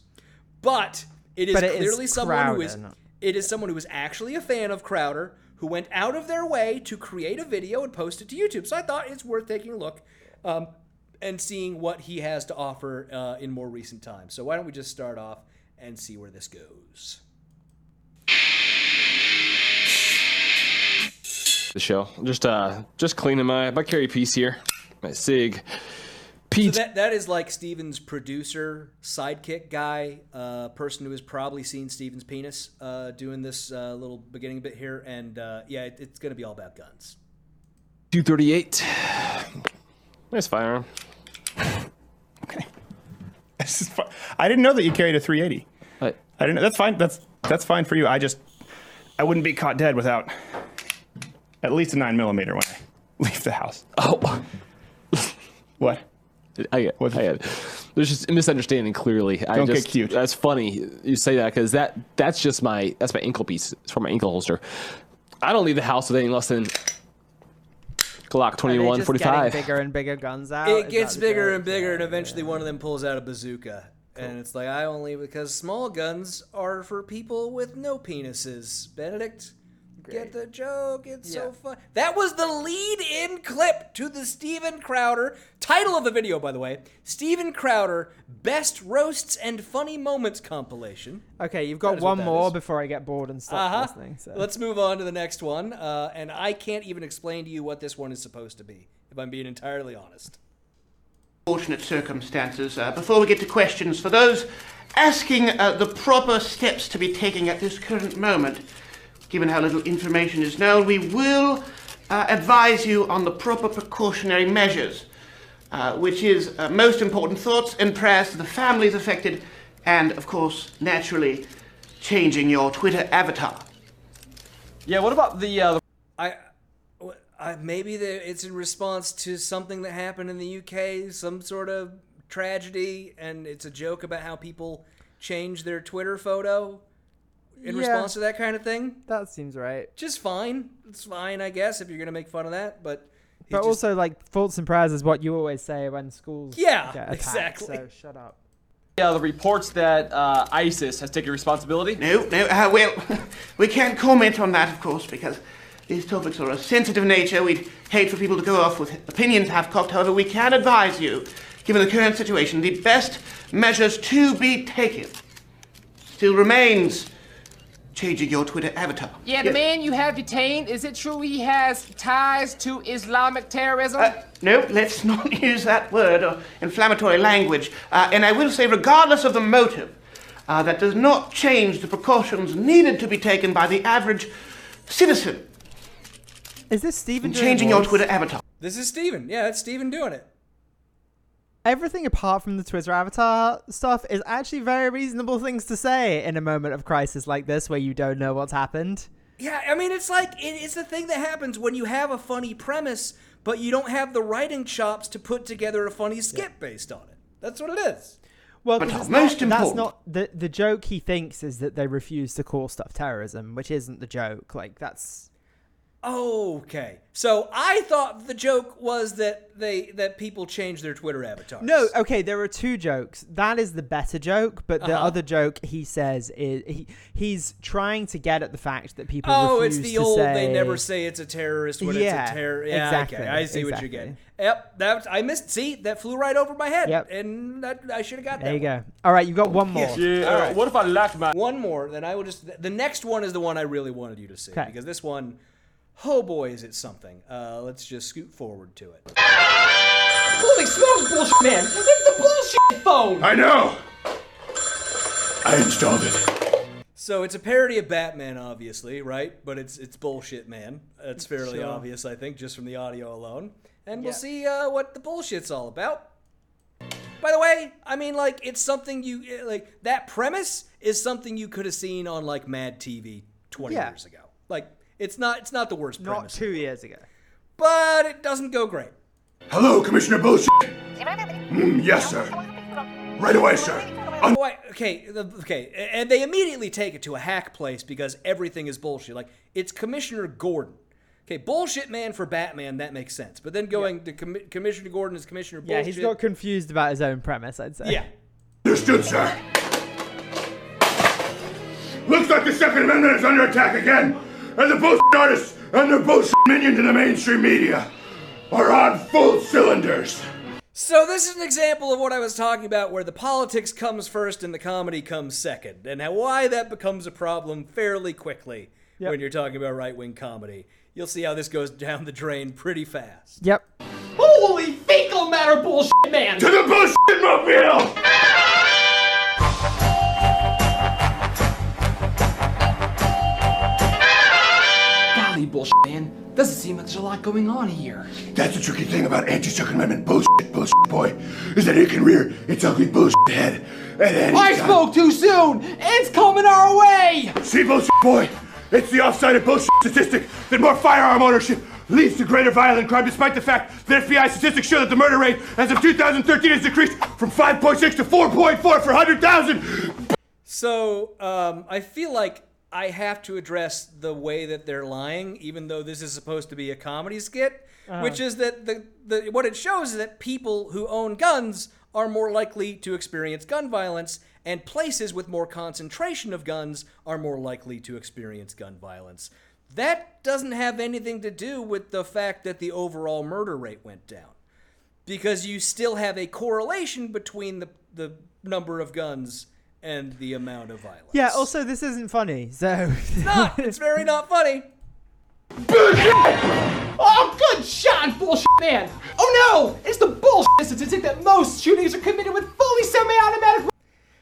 but it is But it is clearly someone who is Crowder, not- it is someone who is actually a fan of Crowder, who went out of their way to create a video and post it to YouTube. So I thought it's worth taking a look um, and seeing what he has to offer uh, in more recent times. So why don't we just start off and see where this goes? the show. Just uh, just cleaning my my carry piece here, my sig. So that that is like Steven's producer, sidekick guy, uh, person who has probably seen Steven's penis uh, doing this uh, little beginning bit here, and uh, yeah, it, it's going to be all about guns. two thirty eight. Nice firearm. (laughs) This is fu- I didn't know that you carried a 380. I, I didn't know. That's fine. That's that's fine for you. I just I wouldn't be caught dead without at least a nine millimeter when I (laughs) leave the house. oh, What? I get. What's- I get. There's just a misunderstanding. Clearly, Don't get just, cute. That's funny you say that because that that's just my that's my ankle piece. It's for my ankle holster. I don't leave the house with anything less than Glock Are they 21, 45. bigger and bigger guns out. It Is gets bigger joke? and bigger, and eventually yeah. one of them pulls out a bazooka. And it's like, I only, because small guns are for people with no penises. Benedict, get the joke. It's so fun. That was the lead in clip to the Steven Crowder title of the video, by the way Steven Crowder Best Roasts and Funny Moments compilation. Okay, you've got one more is. before I get bored and stop Uh-huh. listening. So. Let's move on to the next one. Uh, and I can't even explain to you what this one is supposed to be, if I'm being entirely honest. Fortunate circumstances. Uh, before we get to questions, for those asking uh, the proper steps to be taking at this current moment, given how little information is known, we will uh, advise you on the proper precautionary measures, uh, which is uh, most important thoughts and prayers to the families affected, and of course, naturally, changing your Twitter avatar. Yeah. What about the uh, I, I maybe the, it's in response to something that happened in the UK, some sort of tragedy, and it's a joke about how people change their Twitter photo in Yeah. response to that kind of thing. that seems right. Just fine. It's fine, I guess, if you're gonna make fun of that. But But just- also, like, faults and prayers is what you always say when schools Yeah, get attacked, exactly. So shut up. uh, the reports that uh, ISIS has taken responsibility? No, no, uh, well, we can't comment on that, of course, because these topics are of sensitive nature. We'd hate for people to go off with opinions half-cocked. However, we can advise you, given the current situation, the best measures to be taken still remains changing your Twitter avatar. Yeah, the Yes. man you have detained, is it true he has ties to Islamic terrorism? Uh, no, let's not (laughs) use that word or inflammatory language. Uh, and I will say, regardless of the motive, uh, that does not change the precautions needed to be taken by the average citizen Is this Steven in doing changing your? Twitter avatar. this is Steven. Yeah, it's Steven doing it. Everything apart from the Twitter avatar stuff is actually very reasonable things to say in a moment of crisis like this where you don't know what's happened. Yeah, I mean, it's like it's the thing that happens when you have a funny premise, but you don't have the writing chops to put together a funny skit based on it. That's what it is. Well, But 'cause it's most not, that's not the the joke he thinks is that they refuse to call stuff terrorism, which isn't the joke. Like that's Okay, so I thought the joke was that they that people change their Twitter avatars. no. Okay, there are two jokes. That is the better joke, but the Uh-huh. other joke he says is he he's trying to get at the fact that people. Oh, it's the to old. Say, They never say it's a terrorist when Yeah, it's a terror. Yeah, exactly, okay, I see what you're getting. Yep, that I missed. See, that flew right over my head. Yep. and that I should have got There that. There you one. go. All right, you got one more. Yeah. All right. What if I lack my? One more, then I will just. The next one is the one I really wanted you to see 'Kay. because this one, oh boy, is it something. Uh, let's just scoot forward to it. Holy smokes, bullshit man! It's the bullshit phone! I know. I installed it. So it's a parody of Batman, obviously, right? But it's it's bullshit, man. That's fairly Sure. obvious, I think, just from the audio alone. And we'll Yeah. see uh, what the bullshit's all about. By the way, I mean, like, it's something you eh, like. That premise is something you could have seen on like Mad TV 20 Yeah. years ago. Like, it's not it's not the worst Not premise, two years ago. but it doesn't go great. Hello, Commissioner Bullshit. Mm, yes, sir. Right away, sir. Un- Oh, okay, okay, and they immediately take it to a hack place because everything is bullshit. Like it's Commissioner Gordon. Okay, bullshit man for Batman that makes sense. But then going to commi- Commissioner Gordon is Commissioner Yeah, bullshit. he's got confused about his own premise. I'd say. yeah. Understood, sir. Looks like the Second Amendment is under attack again. And the bullshit artists and the bullshit minions in the mainstream media are on full cylinders. So this is an example of what I was talking about, where the politics comes first and the comedy comes second, and how, why that becomes a problem fairly quickly Yep. when you're talking about right wing comedy. You'll see how this goes down the drain pretty fast. Yep. Holy fecal matter bullshit, man! To the bullshit mobile! Bullshit, man. Doesn't seem like there's a lot going on here. That's the tricky thing about anti-Second Amendment bullshit, bullshit boy, is that it can rear its ugly bullshit head at any I time. spoke too soon! It's coming our way! See, bullshit boy, it's the off-sided bullshit statistic that more firearm ownership leads to greater violent crime, despite the fact that FBI statistics show that the murder rate as of 2013 has decreased from 5.6 to 4.4 for 100,000. So um, I feel like I have to address the way that they're lying, even though this is supposed to be a comedy skit, Uh-huh. which is that the, the what it shows is that people who own guns are more likely to experience gun violence, and places with more concentration of guns are more likely to experience gun violence. That doesn't have anything to do with the fact that the overall murder rate went down because you still have a correlation between the, the number of guns and the amount of violence. Yeah. Also, this isn't funny. So. (laughs) It's not. It's very not funny. Oh, good shot, bullshit, man! Oh no! It's the bullshit statistic that most shootings are committed with fully semi-automatic.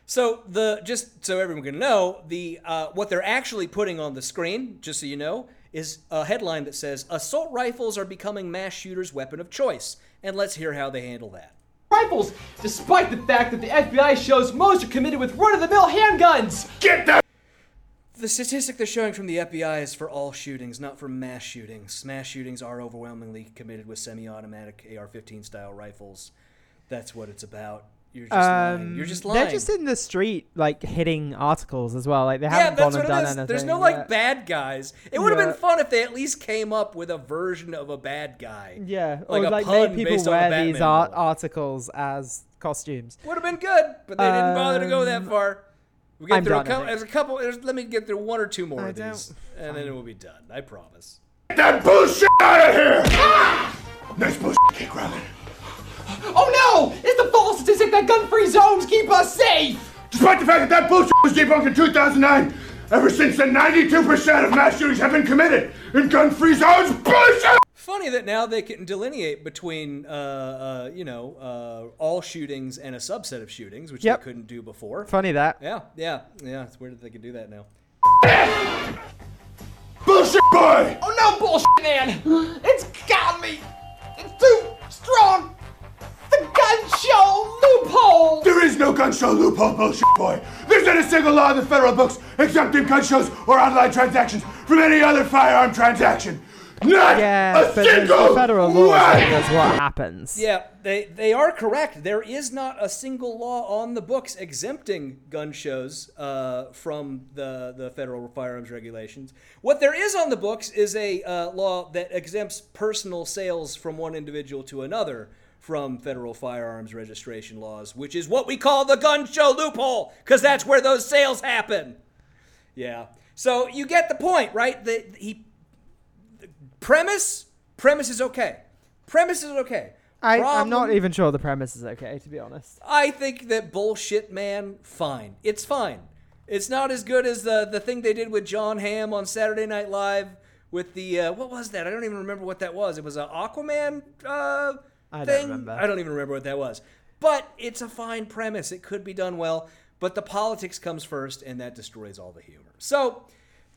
So the just so everyone can know the uh, what they're actually putting on the screen, just so you know, is a headline that says "Assault rifles are becoming mass shooters' weapon of choice," and let's hear how they handle that. Rifles, despite the fact that the FBI shows most are committed with run-of-the-mill handguns. Get that! The statistic they're showing from the FBI is for all shootings, not for mass shootings. Mass shootings are overwhelmingly committed with semi-automatic AR-15 style rifles. That's what it's about. You're just lying. You're just lying. Um, They're just in the street, like hitting articles as well. Like they yeah, haven't that's gone and done anything. There's no like yeah. bad guys. It would have Yeah. been fun if they at least came up with a version of a bad guy. Yeah, like or a like pun made people based the wear Batman these art- articles as costumes. Would have been good, but they didn't bother to go that Um, far. We get I'm through done, I a couple. think. There's a couple. There's, let me get through one or two more I of these, and then it will be done. I promise. Get that bullshit out of here! Nice bullshit kick, Robin. Oh no! It's the false statistic that gun-free zones keep us safe. Despite the fact that that bullshit was debunked in 2009, ever since then, 92% of mass shootings have been committed in gun-free zones. Bullshit! Funny that now they can delineate between, uh, uh, you know, uh, all shootings and a subset of shootings, which Yep. they couldn't do before. Funny that. Yeah, yeah, yeah. It's weird that they can do that now. Bullshit boy! Oh no, bullshit, man! It's got me. It's too strong. The gun show loophole. There is no gun show loophole, bullshit boy. There's not a single law in the federal books exempting gun shows or online transactions from any other firearm transaction. Not Yeah, a but there's single the federal law one. that's what happens. Yeah, they they are correct. There is not a single law on the books exempting gun shows uh, from the the federal firearms regulations. What there is on the books is a uh, law that exempts personal sales from one individual to another from federal firearms registration laws, which is what we call the gun show loophole, because that's where those sales happen. Yeah. So you get the point, right? The, he premise premise is okay. Premise is okay. I, I'm not even sure the premise is okay, to be honest. I think that bullshit man, fine. It's fine. It's not as good as the the thing they did with Jon Hamm on Saturday Night Live with the uh, what was that? I don't even remember what that was. It was an Aquaman uh, I don't thing. remember. I don't even remember what that was. But it's a fine premise. It could be done well. But the politics comes first, and that destroys all the humor. So,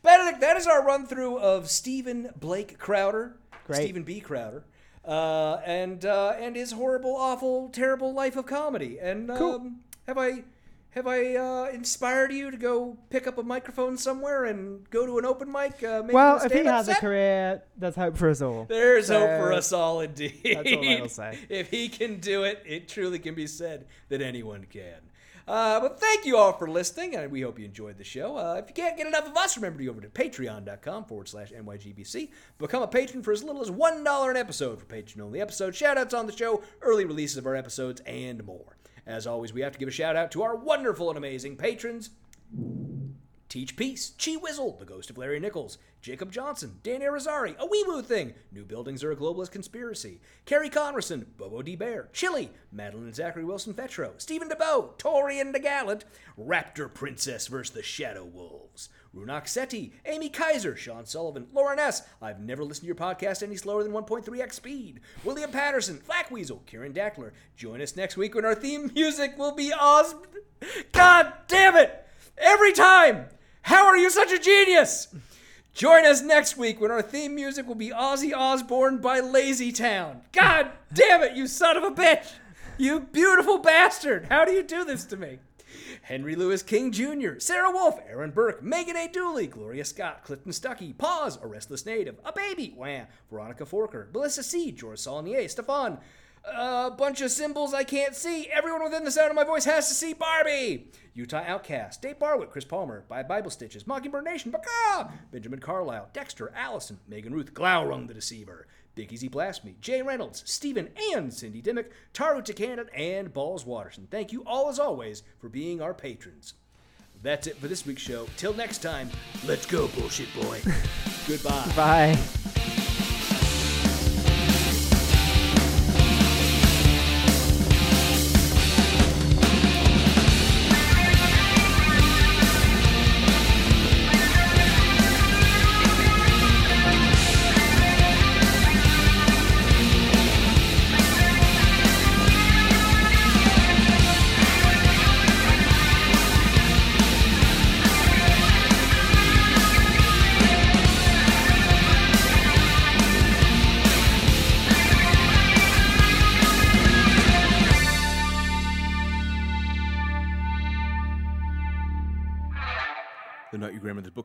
Benedict, that is our run through of Steven Blake Crowder, Great. Steven B. Crowder, uh, and uh, and his horrible, awful, terrible life of comedy. And um, have I have I uh, inspired you to go pick up a microphone somewhere and go to an open mic? Uh, maybe well, if he stand-up has a career, there's hope for us all. There's hope for us all, indeed. That's all I will say. (laughs) If he can do it, it truly can be said that anyone can. Uh, but thank you all for listening, and we hope you enjoyed the show. Uh, if you can't get enough of us, remember to go over to patreon.com forward slash NYGBC. Become a patron for as little as $1 an episode for patron only episodes, shout outs on the show, early releases of our episodes, and more. As always, we have to give a shout out to our wonderful and amazing patrons Teach Peace, Chi Wizzle, The Ghost of Larry Nichols, Jacob Johnson, Dan Arizari, A Wee Woo Thing, New Buildings Are a Globalist Conspiracy, Kerry Converson, Bobo D. Bear, Chili, Madeline and Zachary Wilson Fetro, Stephen DeBow, Tori and DeGallant, Raptor Princess vs. the Shadow Wolves, Runak Seti, Amy Kaiser, Sean Sullivan, Lauren S. I've never listened to your podcast any slower than 1.3x speed. William Patterson, Flack Weasel, Kieran Dackler. Join us next week when our theme music will be Oz. God damn it! Every time! How are you such a genius? Join us next week when our theme music will be Ozzy Osbourne by Lazy Town. God damn it, you son of a bitch! You beautiful bastard! How do you do this to me? Henry Louis King Jr., Sarah Wolf, Aaron Burke, Megan A. Dooley, Gloria Scott, Clifton Stuckey, Pause, A Restless Native, A Baby, Wham, Veronica Forker, Melissa C., George Saulnier, Stefan, a bunch of symbols I can't see. Everyone within the sound of my voice has to see Barbie. Utah Outcast, Dave Barwick, Chris Palmer, By Bible Stitches, Mockingbird Nation, Baka, Benjamin Carlisle, Dexter, Allison, Megan Ruth, Glaurung the Deceiver, Big Easy Blast Me, Jay Reynolds, Stephen and Cindy Dimmick, Taru Takanen, and Balls Watterson. Thank you all as always for being our patrons. That's it for this week's show. Till next time, let's go, bullshit boy. (laughs) Goodbye. Bye.